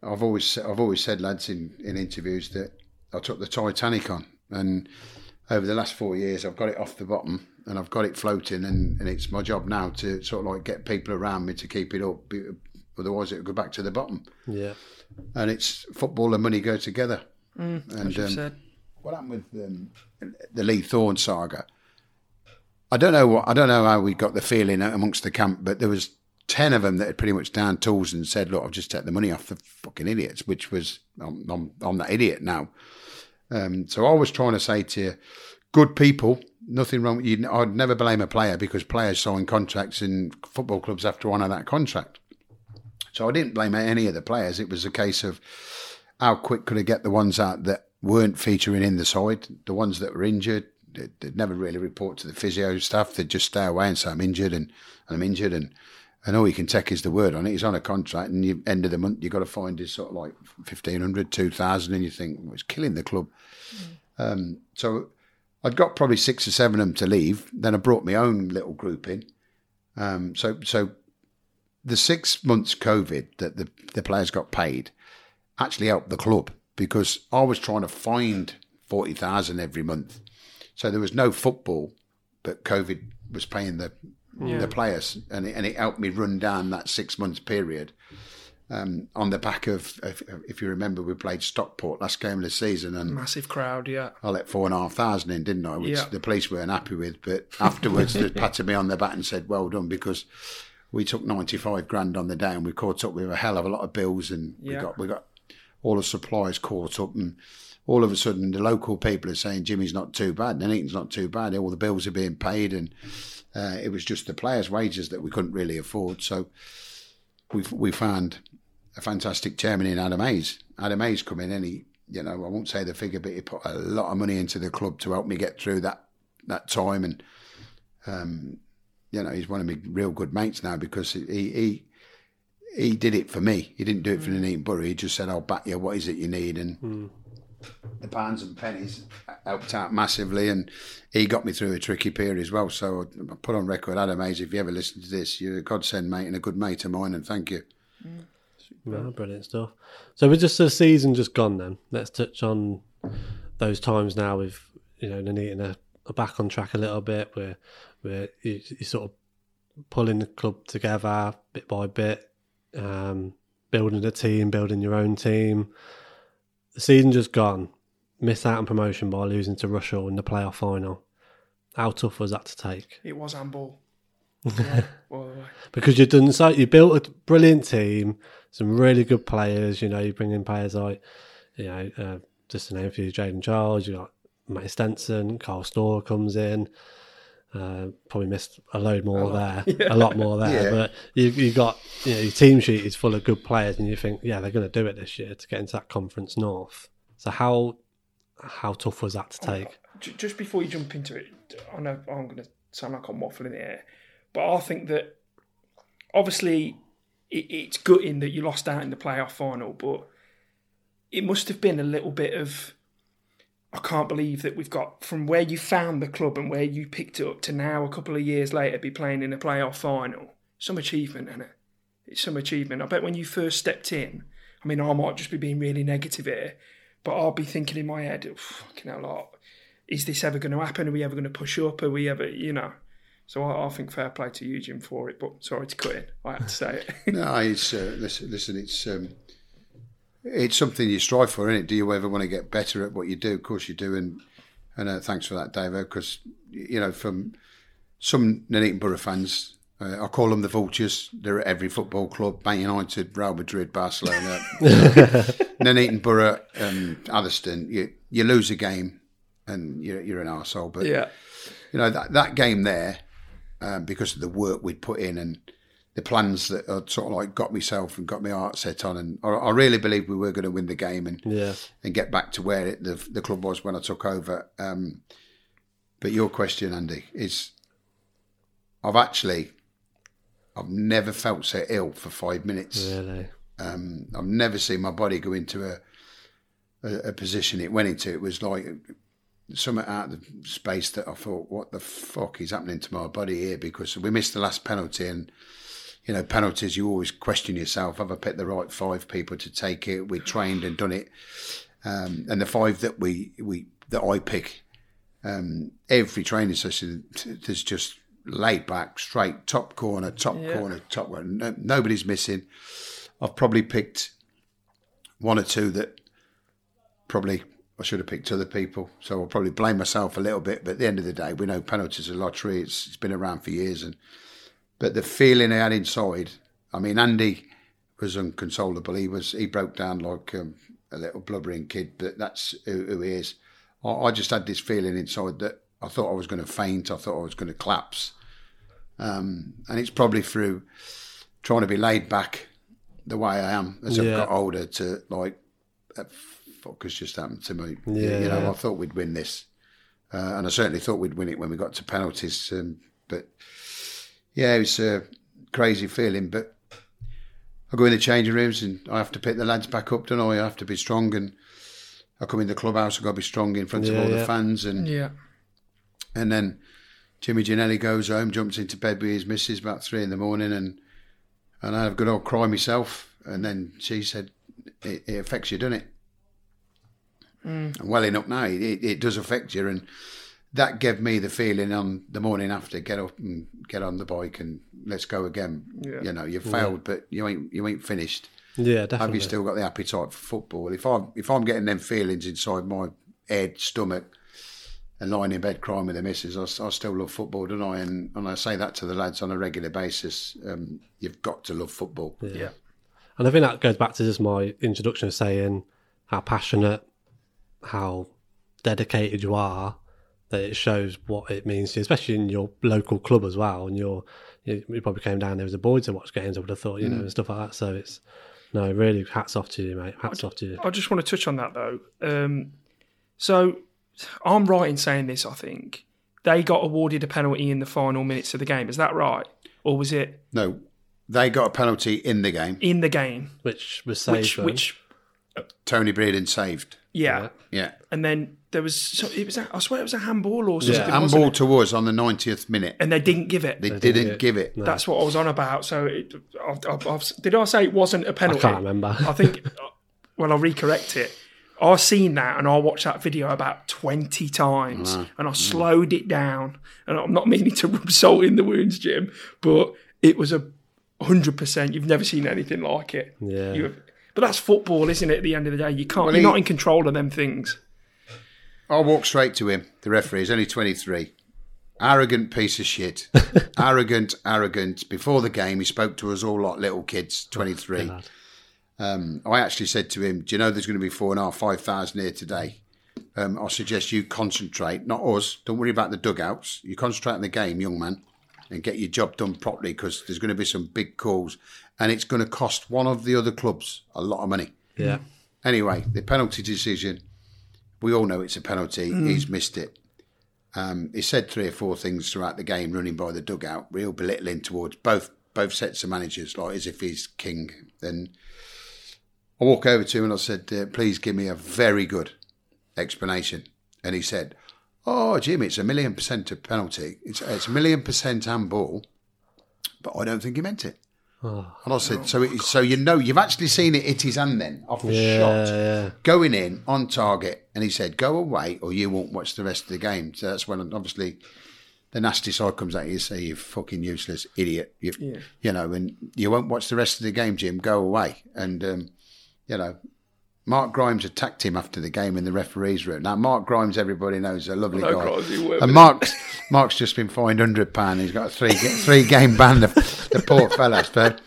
I've always I've always said lads in, in interviews that I took the Titanic on and over the last four years I've got it off the bottom and I've got it floating and, and it's my job now to sort of like get people around me to keep it up otherwise it'll go back to the bottom yeah and it's football and money go together and As you um, said. what happened with um, the Lee Thorne saga? I don't know what I don't know how we got the feeling amongst the camp, but there was ten of them that had pretty much down tools and said, "Look, I've just taken the money off the fucking idiots," which was I'm, I'm, I'm that idiot now. Um, so I was trying to say to you, good people, nothing wrong. You, I'd never blame a player because players sign contracts and football clubs have to honour that contract. So I didn't blame any of the players. It was a case of how quick could I get the ones out that weren't featuring in the side, the ones that were injured. They'd, never really report to the physio staff. They'd just stay away and say, I'm injured and, and I'm injured. And, and all you can take is the word on it. He's on a contract and you end of the month, you've got to find his sort of like 1500, 2000 and you think, well, it's killing the club. Um, so I'd got probably six or seven of them to leave. Then I brought my own little group in. Um, so, so the six months COVID that the, the players got paid actually helped the club because I was trying to find 40,000 every month. So there was no football, but COVID was paying the the players and it, and it helped me run down that six months period. Um, on the back of, if, if you remember, we played Stockport last game of the season, and Massive crowd, yeah. I let four and a half thousand in, didn't I? Which Yeah. the police weren't happy with. But afterwards, they patted me on the back and said, "Well done," because we took ninety five grand on the day, and we caught up with a hell of a lot of bills, and we got we got all the supplies caught up, and all of a sudden, the local people are saying Jimmy's not too bad, Nuneaton's not too bad. All the bills are being paid, and uh, it was just the players' wages that we couldn't really afford. So we we found a fantastic chairman in Adam Hayes. Adam Hayes come in and he, you know, I won't say the figure, but he put a lot of money into the club to help me get through that that time. And um, you know, he's one of my real good mates now because he he he did it for me. He didn't do it for the Neat Borough. He just said, "I'll back you. What is it you need?" And the pounds and pennies helped out massively, and he got me through a tricky period as well. So I put on record, Adam Hayes, if you ever listen to this, you're a godsend mate and a good mate of mine, and thank you. No, brilliant stuff. So we're just the season just gone then. Let's touch on those times now with you know Nuneaton are, are back on track a little bit. Where you, you sort of pulling the club together bit by bit, um, building a team, building your own team. The season just gone. Missed out on promotion by losing to Rushall in the playoff final. How tough was that to take? It was handball. Yeah, well, because you've done so you built a brilliant team some really good players you know you bring in players like you know uh, just to name a few Jaden Charles you got Matty Stenson Carl Storr comes in uh, probably missed a load more there. A lot more there Yeah. but you you got you know your team sheet is full of good players and you think yeah they're going to do it this year to get into that conference north. So how how tough was that to take? Just before you jump into it, I know I'm going to sound like I'm waffling here, but I think that obviously it, it's gutting that you lost out in the playoff final, but it must have been a little bit of I can't believe that we've got from where you found the club and where you picked it up to now, a couple of years later, be playing in a playoff final. Some achievement, isn't it? It's some achievement. I bet when you first stepped in, I mean, I might just be being really negative here, but I'll be thinking in my head, fucking hell, like, is this ever going to happen? Are we ever going to push up? Are we ever, you know? So I, I think fair play to you, Jim, for it. But sorry to cut in. I had to say it. No, it's uh, listen, listen. It's um, it's something you strive for, isn't it? Do you ever want to get better at what you do? Of course you do, and and uh, thanks for that, Davo. Because you know, from some Nuneaton Borough fans, uh, I call them the vultures. They're at every football club: Man United, Real Madrid, Barcelona, Nuneaton Borough, um, Atherstone. You you lose a game, and you're you're an arsehole. But yeah. you know that that game there, um, because of the work we'd put in and the plans that I'd sort of like got myself and got my heart set on, and I, I really believed we were going to win the game and yeah and get back to where it, the the club was when I took over. Um, but your question, Andy, is I've actually I've never felt so ill for five minutes. really Um, I've never seen my body go into a, a a position it went into. It was like something out of the space that I thought, what the fuck is happening to my body here? Because we missed the last penalty, and you know, penalties you always question yourself: have I picked the right five people to take it? We trained and done it, um, and the five that we we that I pick, um, every training session, there's just laid back, straight, top corner, top corner, top corner. No, nobody's missing. I've probably picked one or two that probably I should have picked other people. So I'll probably blame myself a little bit. But at the end of the day, we know penalties are lottery. It's, it's been around for years. and But the feeling I had inside, I mean, Andy was unconsolable. He was he broke down like um, a little blubbering kid, but that's who, who he is. I, I just had this feeling inside that I thought I was going to faint. I thought I was going to collapse. Um, and it's probably through trying to be laid back the way I am as Yeah. I've got older to like, uh, fuck has just happened to me. Yeah. You know, I thought we'd win this. Uh, and I certainly thought we'd win it when we got to penalties. Um, but yeah, it was a crazy feeling. But I go in the changing rooms and I have to pick the lads back up, don't I? I have to be strong. And I come in the clubhouse, I've got to be strong in front of all yeah. the fans. And Yeah. and then Jimmy Ginnelly goes home, jumps into bed with his missus about three in the morning, and and I have a good old cry myself. And then she said, "It, it affects you, doesn't it?" Mm. And well enough now, it, it, it does affect you, and that gave me the feeling on the morning after, get up and get on the bike and let's go again. Yeah. You know, you failed, but you ain't you ain't finished. yeah Have you still got the appetite for football? If I'm if I'm getting them feelings inside my head, stomach, and lying in bed crying with the missus, I, I still love football, don't I? And and I say that to the lads on a regular basis. Um, you've got to love football. Yeah. And I think that goes back to just my introduction of saying how passionate, how dedicated you are, that it shows what it means to you, especially in your local club as well. And you're you, you probably came down there as a boy to watch games. I would have thought, you know, and stuff like that. So it's no, really, hats off to you, mate. Hats off to you. I just want to touch on that though. Um, so I'm right in saying this. I think they got awarded a penalty in the final minutes of the game. Is that right, or was it No, they got a penalty in the game. in the game? Which was saved. Which, though. which, Tony Breeden saved. yeah. Yeah. And then there was, so it was, a, I swear it was a handball or something. Yeah, Handball it? to us on the 90th minute. and they didn't give it. They, didn't didn't, get it. give it. That's what I was on about. So, it, I've, I've, I've, did I say it wasn't a penalty? I can't remember. I think. Uh, well, I'll recorrect it. I've seen that, and I watched that video about twenty times, and I mm. slowed it down. And I'm not meaning to rub salt in the wounds, Jim, but it was a hundred percent. You've never seen anything like it. Yeah. You have, but that's football, isn't it? At the end of the day, you can't. Well, you're he- not in control of them things. I walked straight to him. The referee is only 23. Arrogant piece of shit. arrogant, arrogant. Before the game, he spoke to us all like little kids, 23. lad. Um, I actually said to him, Do you know there's going to be four and a half, five thousand here today? Um, I suggest you concentrate, not us. Don't worry about the dugouts. You concentrate on the game, young man, and get your job done properly because there's going to be some big calls and it's going to cost one of the other clubs a lot of money. Yeah. Anyway, the penalty decision, we all know it's a penalty. He's missed it. Um, he said three or four things throughout the game, running by the dugout, real belittling towards both both sets of managers, like as if he's king. Then I walk over to him and I said, uh, "Please give me a very good explanation." And he said, "Oh, Jim, it's a million percent a penalty. It's it's a million percent handball, but I don't think he meant it." And I said, "So, it, so you know, you've actually seen it hit his hand then off a Yeah, shot." yeah. going in on target, and he said, "Go away, or you won't watch the rest of the game." So that's when obviously the nasty side comes out. You say, "You fucking useless idiot," you, you know, and you won't watch the rest of the game, Jim. Go away, and um, you know. Mark Grimes attacked him after the game in the referees' room. Now, Mark Grimes, everybody knows, is a lovely No, guy. Grimes, he worked and Mark's Mark's just been fined hundred pound. He's got a three three game ban. The, the poor fella, but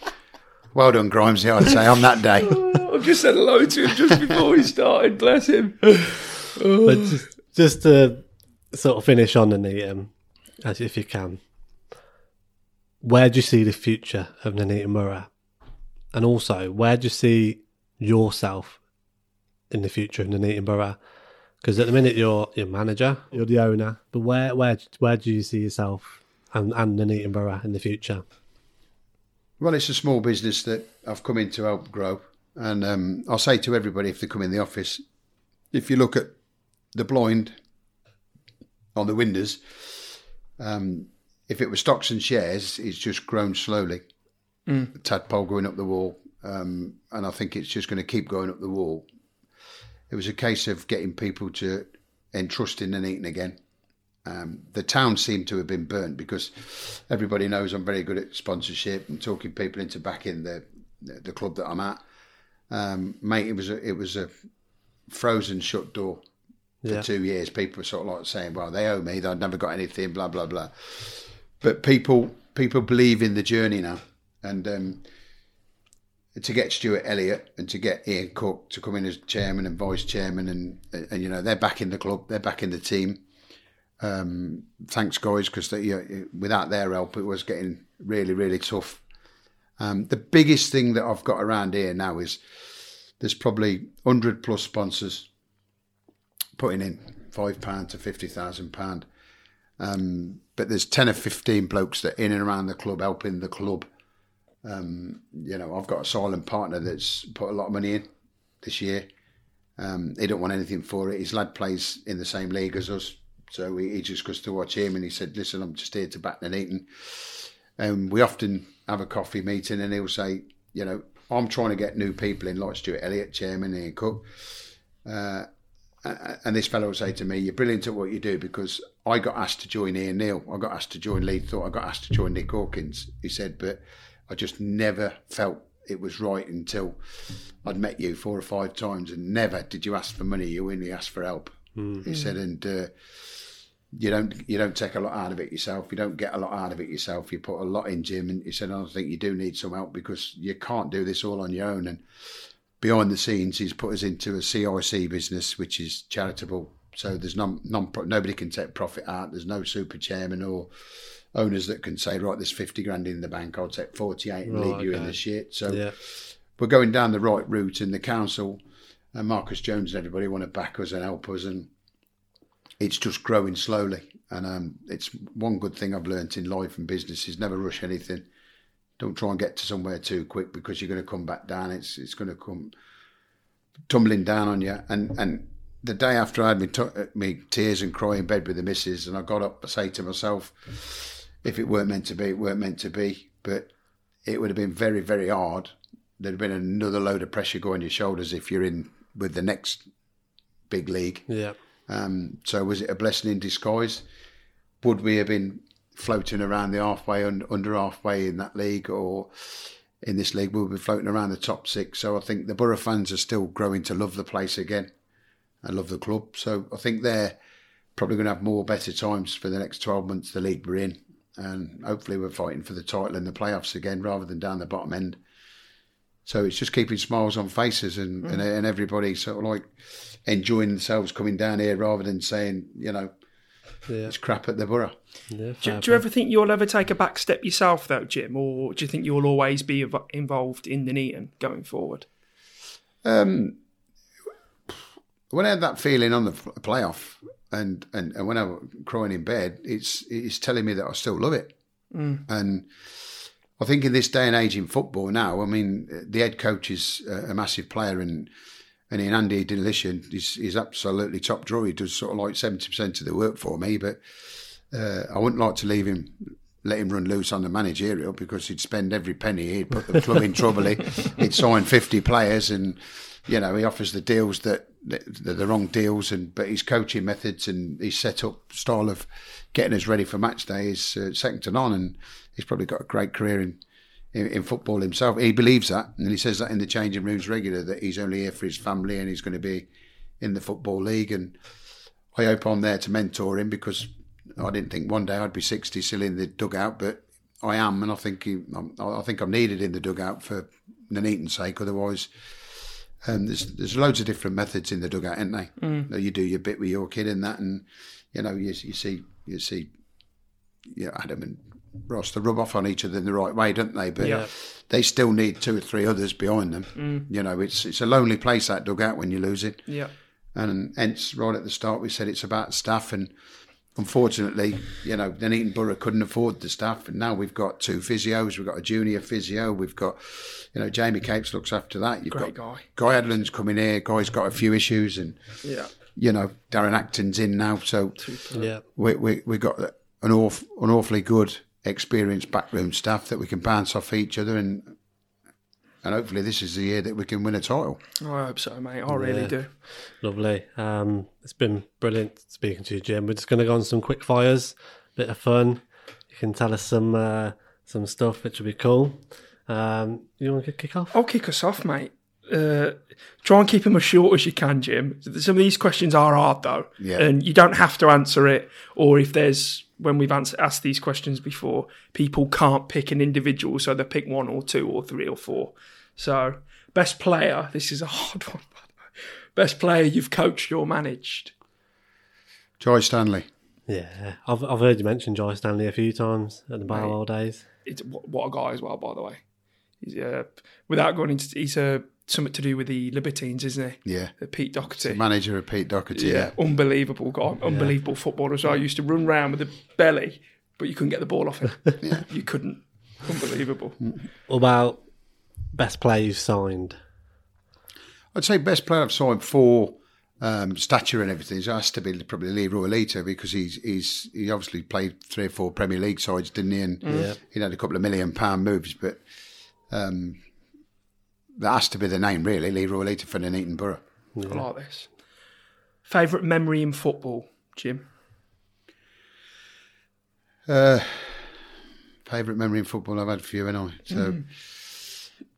well done, Grimes. I'd say on that day. I've just said hello to him just before he started. Bless him. But just, just to sort of finish on Nuneaton, um, as if you can, where do you see the future of Nuneaton Borough? And also, where do you see yourself in the future of Nuneaton Borough? Because at the minute you're you're manager, you're the owner, but where where where do you see yourself and and Nuneaton Borough in the future? Well, it's a small business that I've come in to help grow. And um, I'll say to everybody if they come in the office, if you look at the blind on the windows, um, if it was stocks and shares, it's just grown slowly. The tadpole going up the wall. Um, and I think it's just going to keep going up the wall. It was a case of getting people to entrust in Nuneaton again. Um, the town seemed to have been burnt because everybody knows I'm very good at sponsorship and talking people into backing the the club that I'm at. Um, mate, it was a, it was a frozen shut door for Yeah. two years. People were sort of like saying, "Well, they owe me. They've never got anything." Blah blah blah. But people people believe in the journey now, and um, to get Stuart Elliott and to get Ian Cook to come in as chairman and vice chairman, and and you know they're back in the club, they're back in the team. Um, thanks, guys, because you know, without their help, it was getting really, really tough. Um, the biggest thing that I've got around here now is there's probably hundred plus sponsors putting in five pound to fifty thousand pound. Um, but there's ten or fifteen blokes that in and around the club helping the club. Um, you know, I've got a silent partner that's put a lot of money in this year. Um, he don't want anything for it. His lad plays in the same league as us, so he, he just goes to watch him. And he said, "Listen, I'm just here to back Nuneaton." And we often have a coffee meeting, and he'll say, "You know, I'm trying to get new people in, like Stuart Elliott, chairman, Ian Cook." Uh, and this fellow will say to me, "You're brilliant at what you do because I got asked to join Ian Neil, I got asked to join Lee Thorne, I got asked to join Nick Hawkins." He said, "But I just never felt it was right until I'd met you four or five times, and never did you ask for money. You only asked for help." He said, "And uh, you don't you don't take a lot out of it yourself. You don't get a lot out of it yourself. You put a lot in, Jim." And he said, "I think you do need some help because you can't do this all on your own." And behind the scenes, he's put us into a CIC business, which is charitable. So there's non, non nobody can take profit out. There's no super chairman or owners that can say, right, there's 50 grand in the bank, I'll take 48 and Right, leave you in the shit. So Yeah. we're going down the right route, and the council and Marcus Jones and everybody want to back us and help us, and it's just growing slowly. And um, it's one good thing I've learnt in life and business is never rush anything. Don't try and get to somewhere too quick because you're going to come back down. It's it's going to come tumbling down on you. And and the day after I had me, t- me tears and cry in bed with the missus, and I got up, I say to myself, if it weren't meant to be, it weren't meant to be. But it would have been very, very hard. There'd have been another load of pressure going on your shoulders if you're in with the next big league. Yeah. Um, so was it a blessing in disguise? Would we have been floating around the halfway und- under halfway in that league, or in this league we'll be floating around the top six? So I think the Borough fans are still growing to love the place again and love the club. So I think they're probably going to have more better times for the next twelve months. The league we're in, and hopefully we're fighting for the title in the playoffs again rather than down the bottom end. So it's just keeping smiles on faces and, and, and everybody sort of like enjoying themselves coming down here rather than saying, you know, Yeah. it's crap at the borough. Yeah. Do, do you ever think you'll ever take a back step yourself, though, Jim, or do you think you'll always be involved in Nuneaton going forward? Um, when I had that feeling on the playoff and, and, and when I'm crying in bed, it's it's telling me that I still love it. And I think in this day and age in football now, I mean, the head coach is a a massive player and and in Andy Delishan, he's, he's absolutely top drawer. He does sort of like 70% of the work for me, but uh, I wouldn't like to leave him, let him run loose on the managerial because he'd spend every penny. He'd put the club in trouble. He- He'd sign 50 players and, you know, he offers the deals that the wrong deals. And But his coaching methods and his set up style of getting us ready for match day is uh, second to none. And he's probably got a great career in, in, in football himself. He believes that, and he says that in the changing rooms regular that he's only here for his family and he's going to be in the football league. And I hope I'm there to mentor him because I didn't think one day I'd be 60 still in the dugout, but I am, and I think he, I think I'm needed in the dugout for Nuneaton's sake. Otherwise, um, there's there's loads of different methods in the dugout, aren't they? Mm. You do your bit with your kid in that, and you know you, you see you see you know, Adam and Ross they rub off on each other in the right way, don't they? But Yeah. they still need two or three others behind them. You know, it's it's a lonely place that dugout when you lose it Yeah. and hence right at the start we said it's about staff and unfortunately you know Nuneaton Borough couldn't afford the staff and now we've got two physios we've got a junior physio we've got you know Jamie Capes looks after that you've Great got guy. Guy Adlam's coming here Guy's got a few issues and Yeah. you know Darren Acton's in now so Yeah. we we we got an awf, an awfully good experienced backroom staff that we can bounce off each other and and hopefully this is the year that we can win a title I hope so, mate. I really Yeah. do. Lovely. Um, it's been brilliant speaking to you, Jim. We're just going to go on some quick fires, bit of fun. You can tell us some uh, some stuff, which will be cool. Um, you want to kick off? I'll kick us off, mate. Uh, try and keep them as short as you can, Jim. Some of these questions are hard, though, Yeah. and you don't have to answer it. Or if there's when we've answer, asked these questions before, people can't pick an individual, so they pick one or two or three or four. So, best player. This is a hard one. by the way. Best player you've coached or managed. Joy Stanley Yeah, I've I've heard you mention Joy Stanley a few times at the Barwell days. It's what what a guy as well, by the way. He's uh, without going into he's uh, something to do with the Libertines, isn't he? yeah Uh, Pete Doherty. manager of Pete Doherty Yeah, unbelievable guy, unbelievable footballer. So I used to run round with a belly, but you couldn't get the ball off him. You couldn't. Unbelievable. What about best player you've signed? I'd say best player I've signed for um, stature and everything it has to be probably Leroy Lita because he's he's he obviously played three or four Premier League sides, didn't he? And Yeah. he had a couple of million pound moves, but um, that has to be the name really, Leroy Lita for Nuneaton Borough. I like this. Favourite memory in football, Jim? Uh, favourite memory in football I've had a few, and I so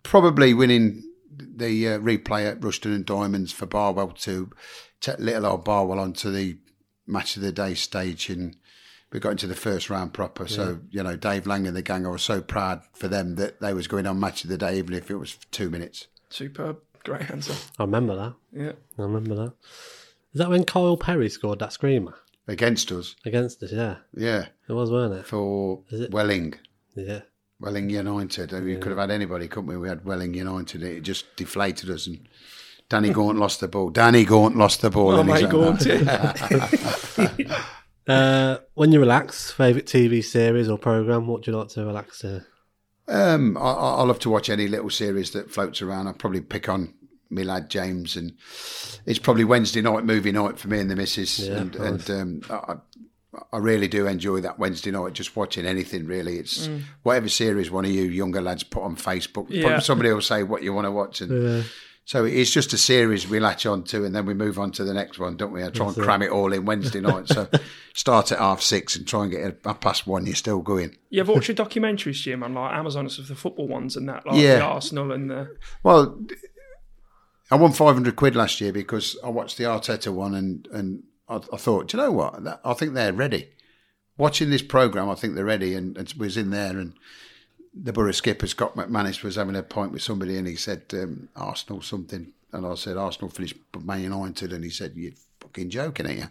probably winning the uh, replay at Rushden and Diamonds for Barwell to take little old Barwell onto the match of the day stage, and we got into the first round proper. So you know, Dave Lang and the gang, I was so proud for them that they was going on match of the day, even if it was for two minutes. Superb. Great answer. I remember that. Yeah. I remember that. Is that when Kyle Perry scored that screamer? against us. against us. Yeah, Yeah, it was, weren't it? for it? Welling. Yeah, Welling United. We could have had anybody, couldn't we? We had Welling United. It just deflated us, and Danny Gaunt lost the ball. Danny Gaunt lost the ball. Oh, mate, own go on half. to Uh, when you relax, favorite TV series or program? What do you like to relax to? Um, I, I love to watch any little series that floats around. I probably pick on my lad James, and it's probably Wednesday night movie night for me and the missus. Yeah, and and um, I, I really do enjoy that Wednesday night, just watching anything really. It's whatever series one of you younger lads put on Facebook. Yeah. Somebody will say what you want to watch, and yeah. so it's just a series we latch on to, and then we move on to the next one, don't we? I try and cram it all in Wednesday night. So start at half six and try and get it half past one. You're still going. You ever watch your documentaries, Jim, on like Amazon stuff, the football ones and that, like Yeah. the Arsenal and the. Well, I won 500 quid last year because I watched the Arteta one and, and I, I thought, do you know what? That, I think they're ready. Watching this programme, I think they're ready. And, and was in there and the Borough skipper, Scott McManus, was having a point with somebody and he said, um, Arsenal something. And I said, Arsenal finished Man United. And he said, you're fucking joking, ain't you?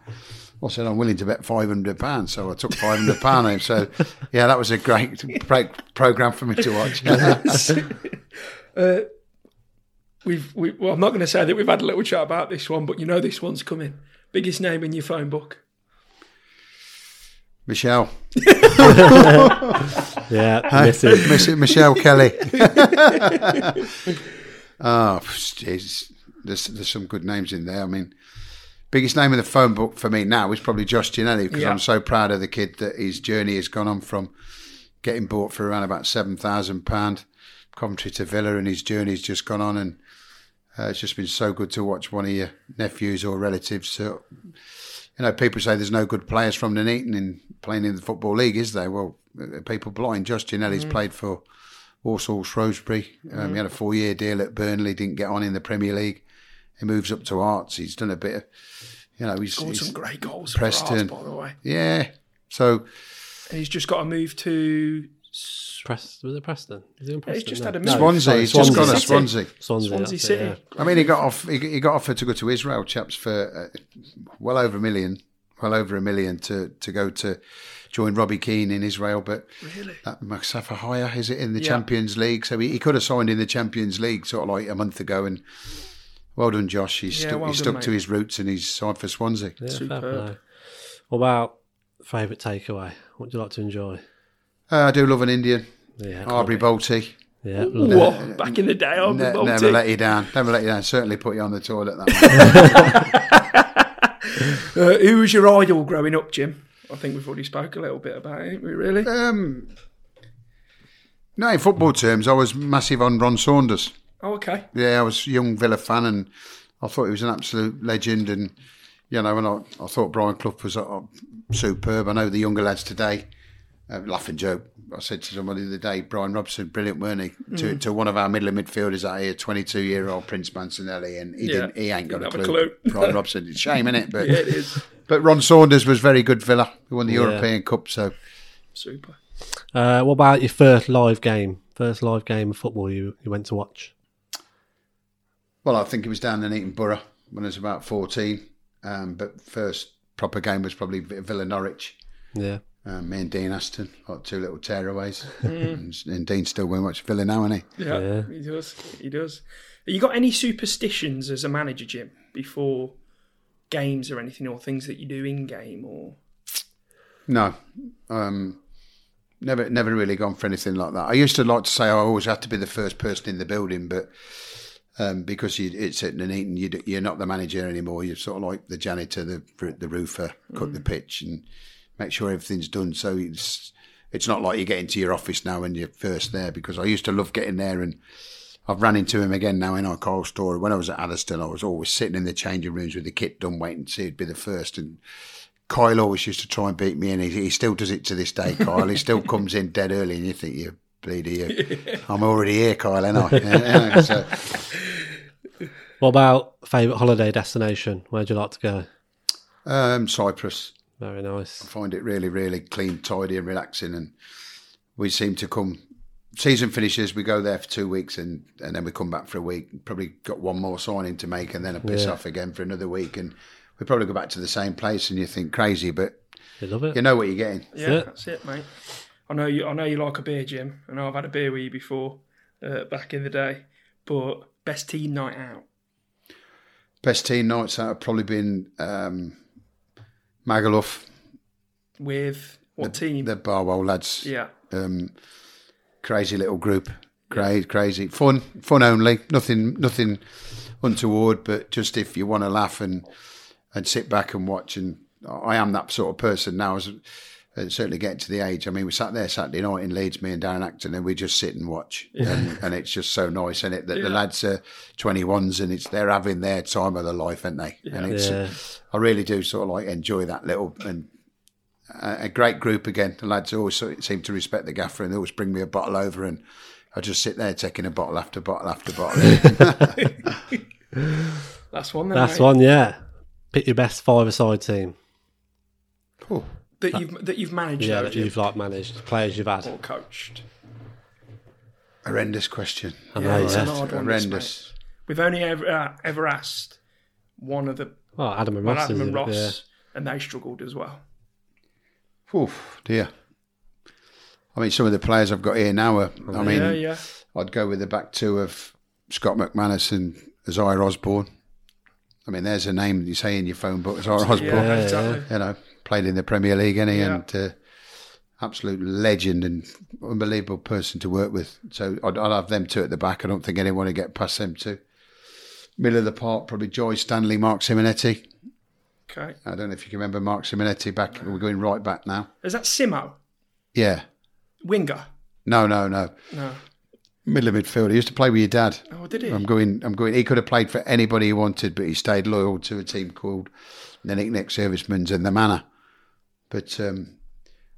I said, I'm willing to bet £500. So I took £500. So, yeah, that was a great, programme for me to watch. We've, we, well, I'm not going to say that we've had a little chat about this one, but you know this one's coming. Biggest name in your phone book. Michelle. Yeah, Hey, Mrs. Miss- Michelle Kelly. Ah, oh, jeez. There's, there's some good names in there. I mean, biggest name in the phone book for me now is probably Josh Ginnelly because Yeah. I'm so proud of the kid that his journey has gone on from getting bought for around about £7,000 Coventry to Villa and his journey's just gone on and uh, it's just been so good to watch one of your nephews or relatives. Uh, you know, people say there's no good players from Nuneaton in playing in the Football League, is there? Well, uh, people blind. Josh Ginnelly's played for Walsall, Shrewsbury. Um, He had a four-year deal at Burnley, didn't get on in the Premier League. He moves up to Hearts. He's done a bit of, you know, he's, Scored he's some great goals Preston. Hearts, by the way. yeah. So And he's just got to move to Press, was it Preston? Is he in Preston? just No. had a No, move. Swansea, sorry, he's just gone to City. Swansea. Swansea, Swansea that's it, City. yeah. I mean, he got off. He, he got offered to go to Israel, chaps, for uh, well over a million, well over a million to to go to join Robbie Keane in Israel. But Really? that Mustafa Haya is it in the Yeah. Champions League? So he, he could have signed in the Champions League sort of like a month ago. And well done, Josh. He Yeah, stuck, well he done, stuck to his roots and he's signed for Swansea. Yeah, Superb. What about favourite takeaway? What do you like to enjoy? Uh, I do love an Indian, Yeah, Aubrey Balti. Yeah, love it. Whoa, back in the day, I'd Ne- be never let you down. Never let you down. Certainly put you on the toilet. That. Uh, who was your idol growing up, Jim? I think we've already spoke a little bit about it, haven't we, really? um, no, in football terms, I was massive on Ron Saunders. oh, okay. Yeah, I was a young Villa fan, and I thought he was an absolute legend. And you know, and I, I thought Brian Clough was uh, superb. I know the younger lads today uh, laugh and joke. I said to somebody the other day, Brian Robson, brilliant, weren't he? Mm. To, to one of our middle and midfielders out here, twenty-two year old Prince Mancinelli, and he Yeah. didn't. He ain't got a Didn't clue. a clue. Brian Robson, it's a shame, isn't it? But Yeah, it is. but Ron Saunders was very good. Villa, he won the European Cup, so Super. Uh, what about your first live game? First live game of football you, you went to watch? Well, I think it was down Nuneaton Borough when I was about 14. Um, but first proper game was probably Villa Norwich. Yeah. Um, me and Dean Aston, like two little tearaways. and, and Dean still very much Villa now, isn't he? Yeah, Yeah. he does. He does. You got any superstitions as a manager, Jim, before games or anything, or things that you do in game, or No. Um, never never really gone for anything like that. I used to like to say I always had to be the first person in the building, but um, because you, it's at Nuneaton, you, you're not the manager anymore. You're sort of like the janitor, the the roofer, cut the pitch and make sure everything's done. So it's it's not like you get into your office now and you're first there. Because I used to love getting there and. I've run into him again now in our Carl store. When I was at Atherstone, I was always sitting in the changing rooms with the kit done, waiting to see who'd be the first. And Kyle always used to try and beat me, and he, he still does it to this day. Kyle, he still comes in dead early, and you think you bleedy, you. I'm already here, Kyle, ain't I? Yeah, yeah, so, What about favourite holiday destination? Where'd you like to go? um, Cyprus, Very nice. find it really, really clean, tidy, and relaxing. And we seem to come season finishes, we go there for two weeks, and and then we come back for a week. Probably got one more signing to make, and then a piss Yeah. off again for another week, and we probably go back to the same place. And you think crazy, but You love it. you know what you're getting. Yeah, it. that's it, mate. I know you. I know you like a beer, Jim. I know I've had a beer with you before, uh, back in the day. But best team night out. Best team nights out have probably been um, Magaluf, With what team? the Barwell lads. yeah, um, crazy little group, crazy, crazy, fun, fun only, nothing, nothing untoward, but just if you want to laugh and and sit back and watch. And I am that sort of person now. As certainly getting to the age. I mean, we sat there Saturday night in Leeds, me and Darren Acton, and we just sit and watch, and, and it's just so nice. And it that the lads are twenty ones, and it's they're having their time of their life, aren't they? And it's Yeah. I really do sort of like enjoy that little and a a great group again. The lads always seem to respect the gaffer and they always bring me a bottle over and I just sit there taking a bottle after bottle after bottle. that's one. Then, That's mate, one, yeah. Pick your best five-a-side team. Ooh, that you've that you've managed. Yeah, though, that Jim, you've like managed, players you've had. or coached. horrendous question. I Yeah, it's yeah. an hard one. Horrendous. mate. We've only ever uh, ever asked one of the Well, Adam and well, Ross. Adam is and it? Ross, Yeah. and they struggled as well. Oof, dear. I mean, some of the players I've got here now are, I mean, yeah, yeah. I'd go with the back two of Scott McManus and Isaiah Osborne. I mean, there's a name you say in your phone book, Isaiah Osborne. Yeah, exactly. you know, played in the Premier League, any Yeah. and uh, absolute legend and unbelievable person to work with. So I'd, I'd have them two at the back. I don't think anyone would get past them two. Middle of the park, probably Joy Stanley, Mark Simonetti. Okay. I don't know if you can remember Mark Simonetti back. We're going right back now. Is that Simo? Yeah. Winger? No, no, no. No. Middle of midfield. He used to play with your dad. Oh, did he? I'm going. I'm going. He could have played for anybody he wanted, but he stayed loyal to a team called the Nick Nick Servicemen's and the Manor. But um,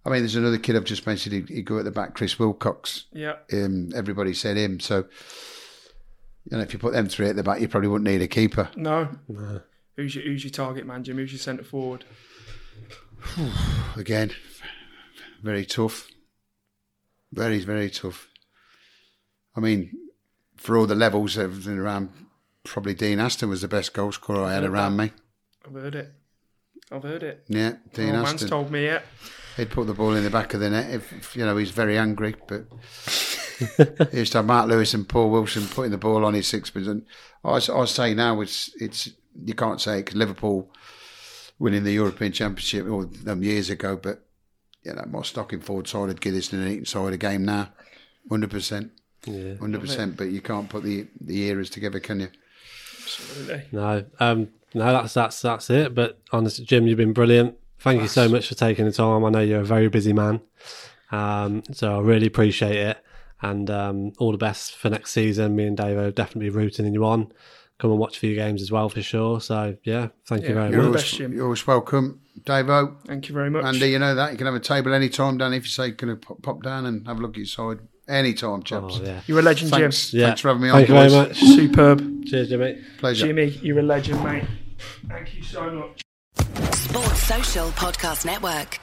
I mean, there's another kid I've just mentioned. He, he go at the back, Chris Wilcox. yeah. Um, everybody said him. So you know, if you put them three at the back, you probably wouldn't need a keeper. No. Who's your Who's your target man, Jim? Who's your centre forward? Again, very tough. Very very tough. I mean, for all the levels, everything around. Probably Dean Aston was the best goal scorer I had around me. I've heard it. I've heard it. Yeah, Dean Oh, Aston. told me it. He'd put the ball in the back of the net if, if, you know he's very angry. But he used to have Mark Lewis and Paul Wilson putting the ball on his sixpence. And I, I say now it's it's you can't say because Liverpool winning the European Championship all them years ago, but you know my Stockingford side would give this Nuneaton side a game now, hundred percent, Yeah. hundred percent. But you can't put the the eras together, can you? Absolutely. No, um, no, that's that's that's it. But honestly, Jim, you've been brilliant. Thank you so much for taking the time. I know you're a very busy man, um, so I really appreciate it. And um, all the best for next season. Me and Dave are definitely rooting in you on. Come and watch a few games as well for sure. So yeah, thank you very you're much. the best, Jim. You're always welcome, Dave Thank you very much. Andy, you know that you can have a table any time down if you say can I pop, pop down and have a look at your side any time, chaps. Oh, yeah. You're a legend, Thanks, Jim. Yeah. thanks for having me on. Thank you very much. Superb. Cheers, Jimmy. Pleasure. Jimmy, you're a legend, mate. Thank you so much. Sports Social Podcast Network.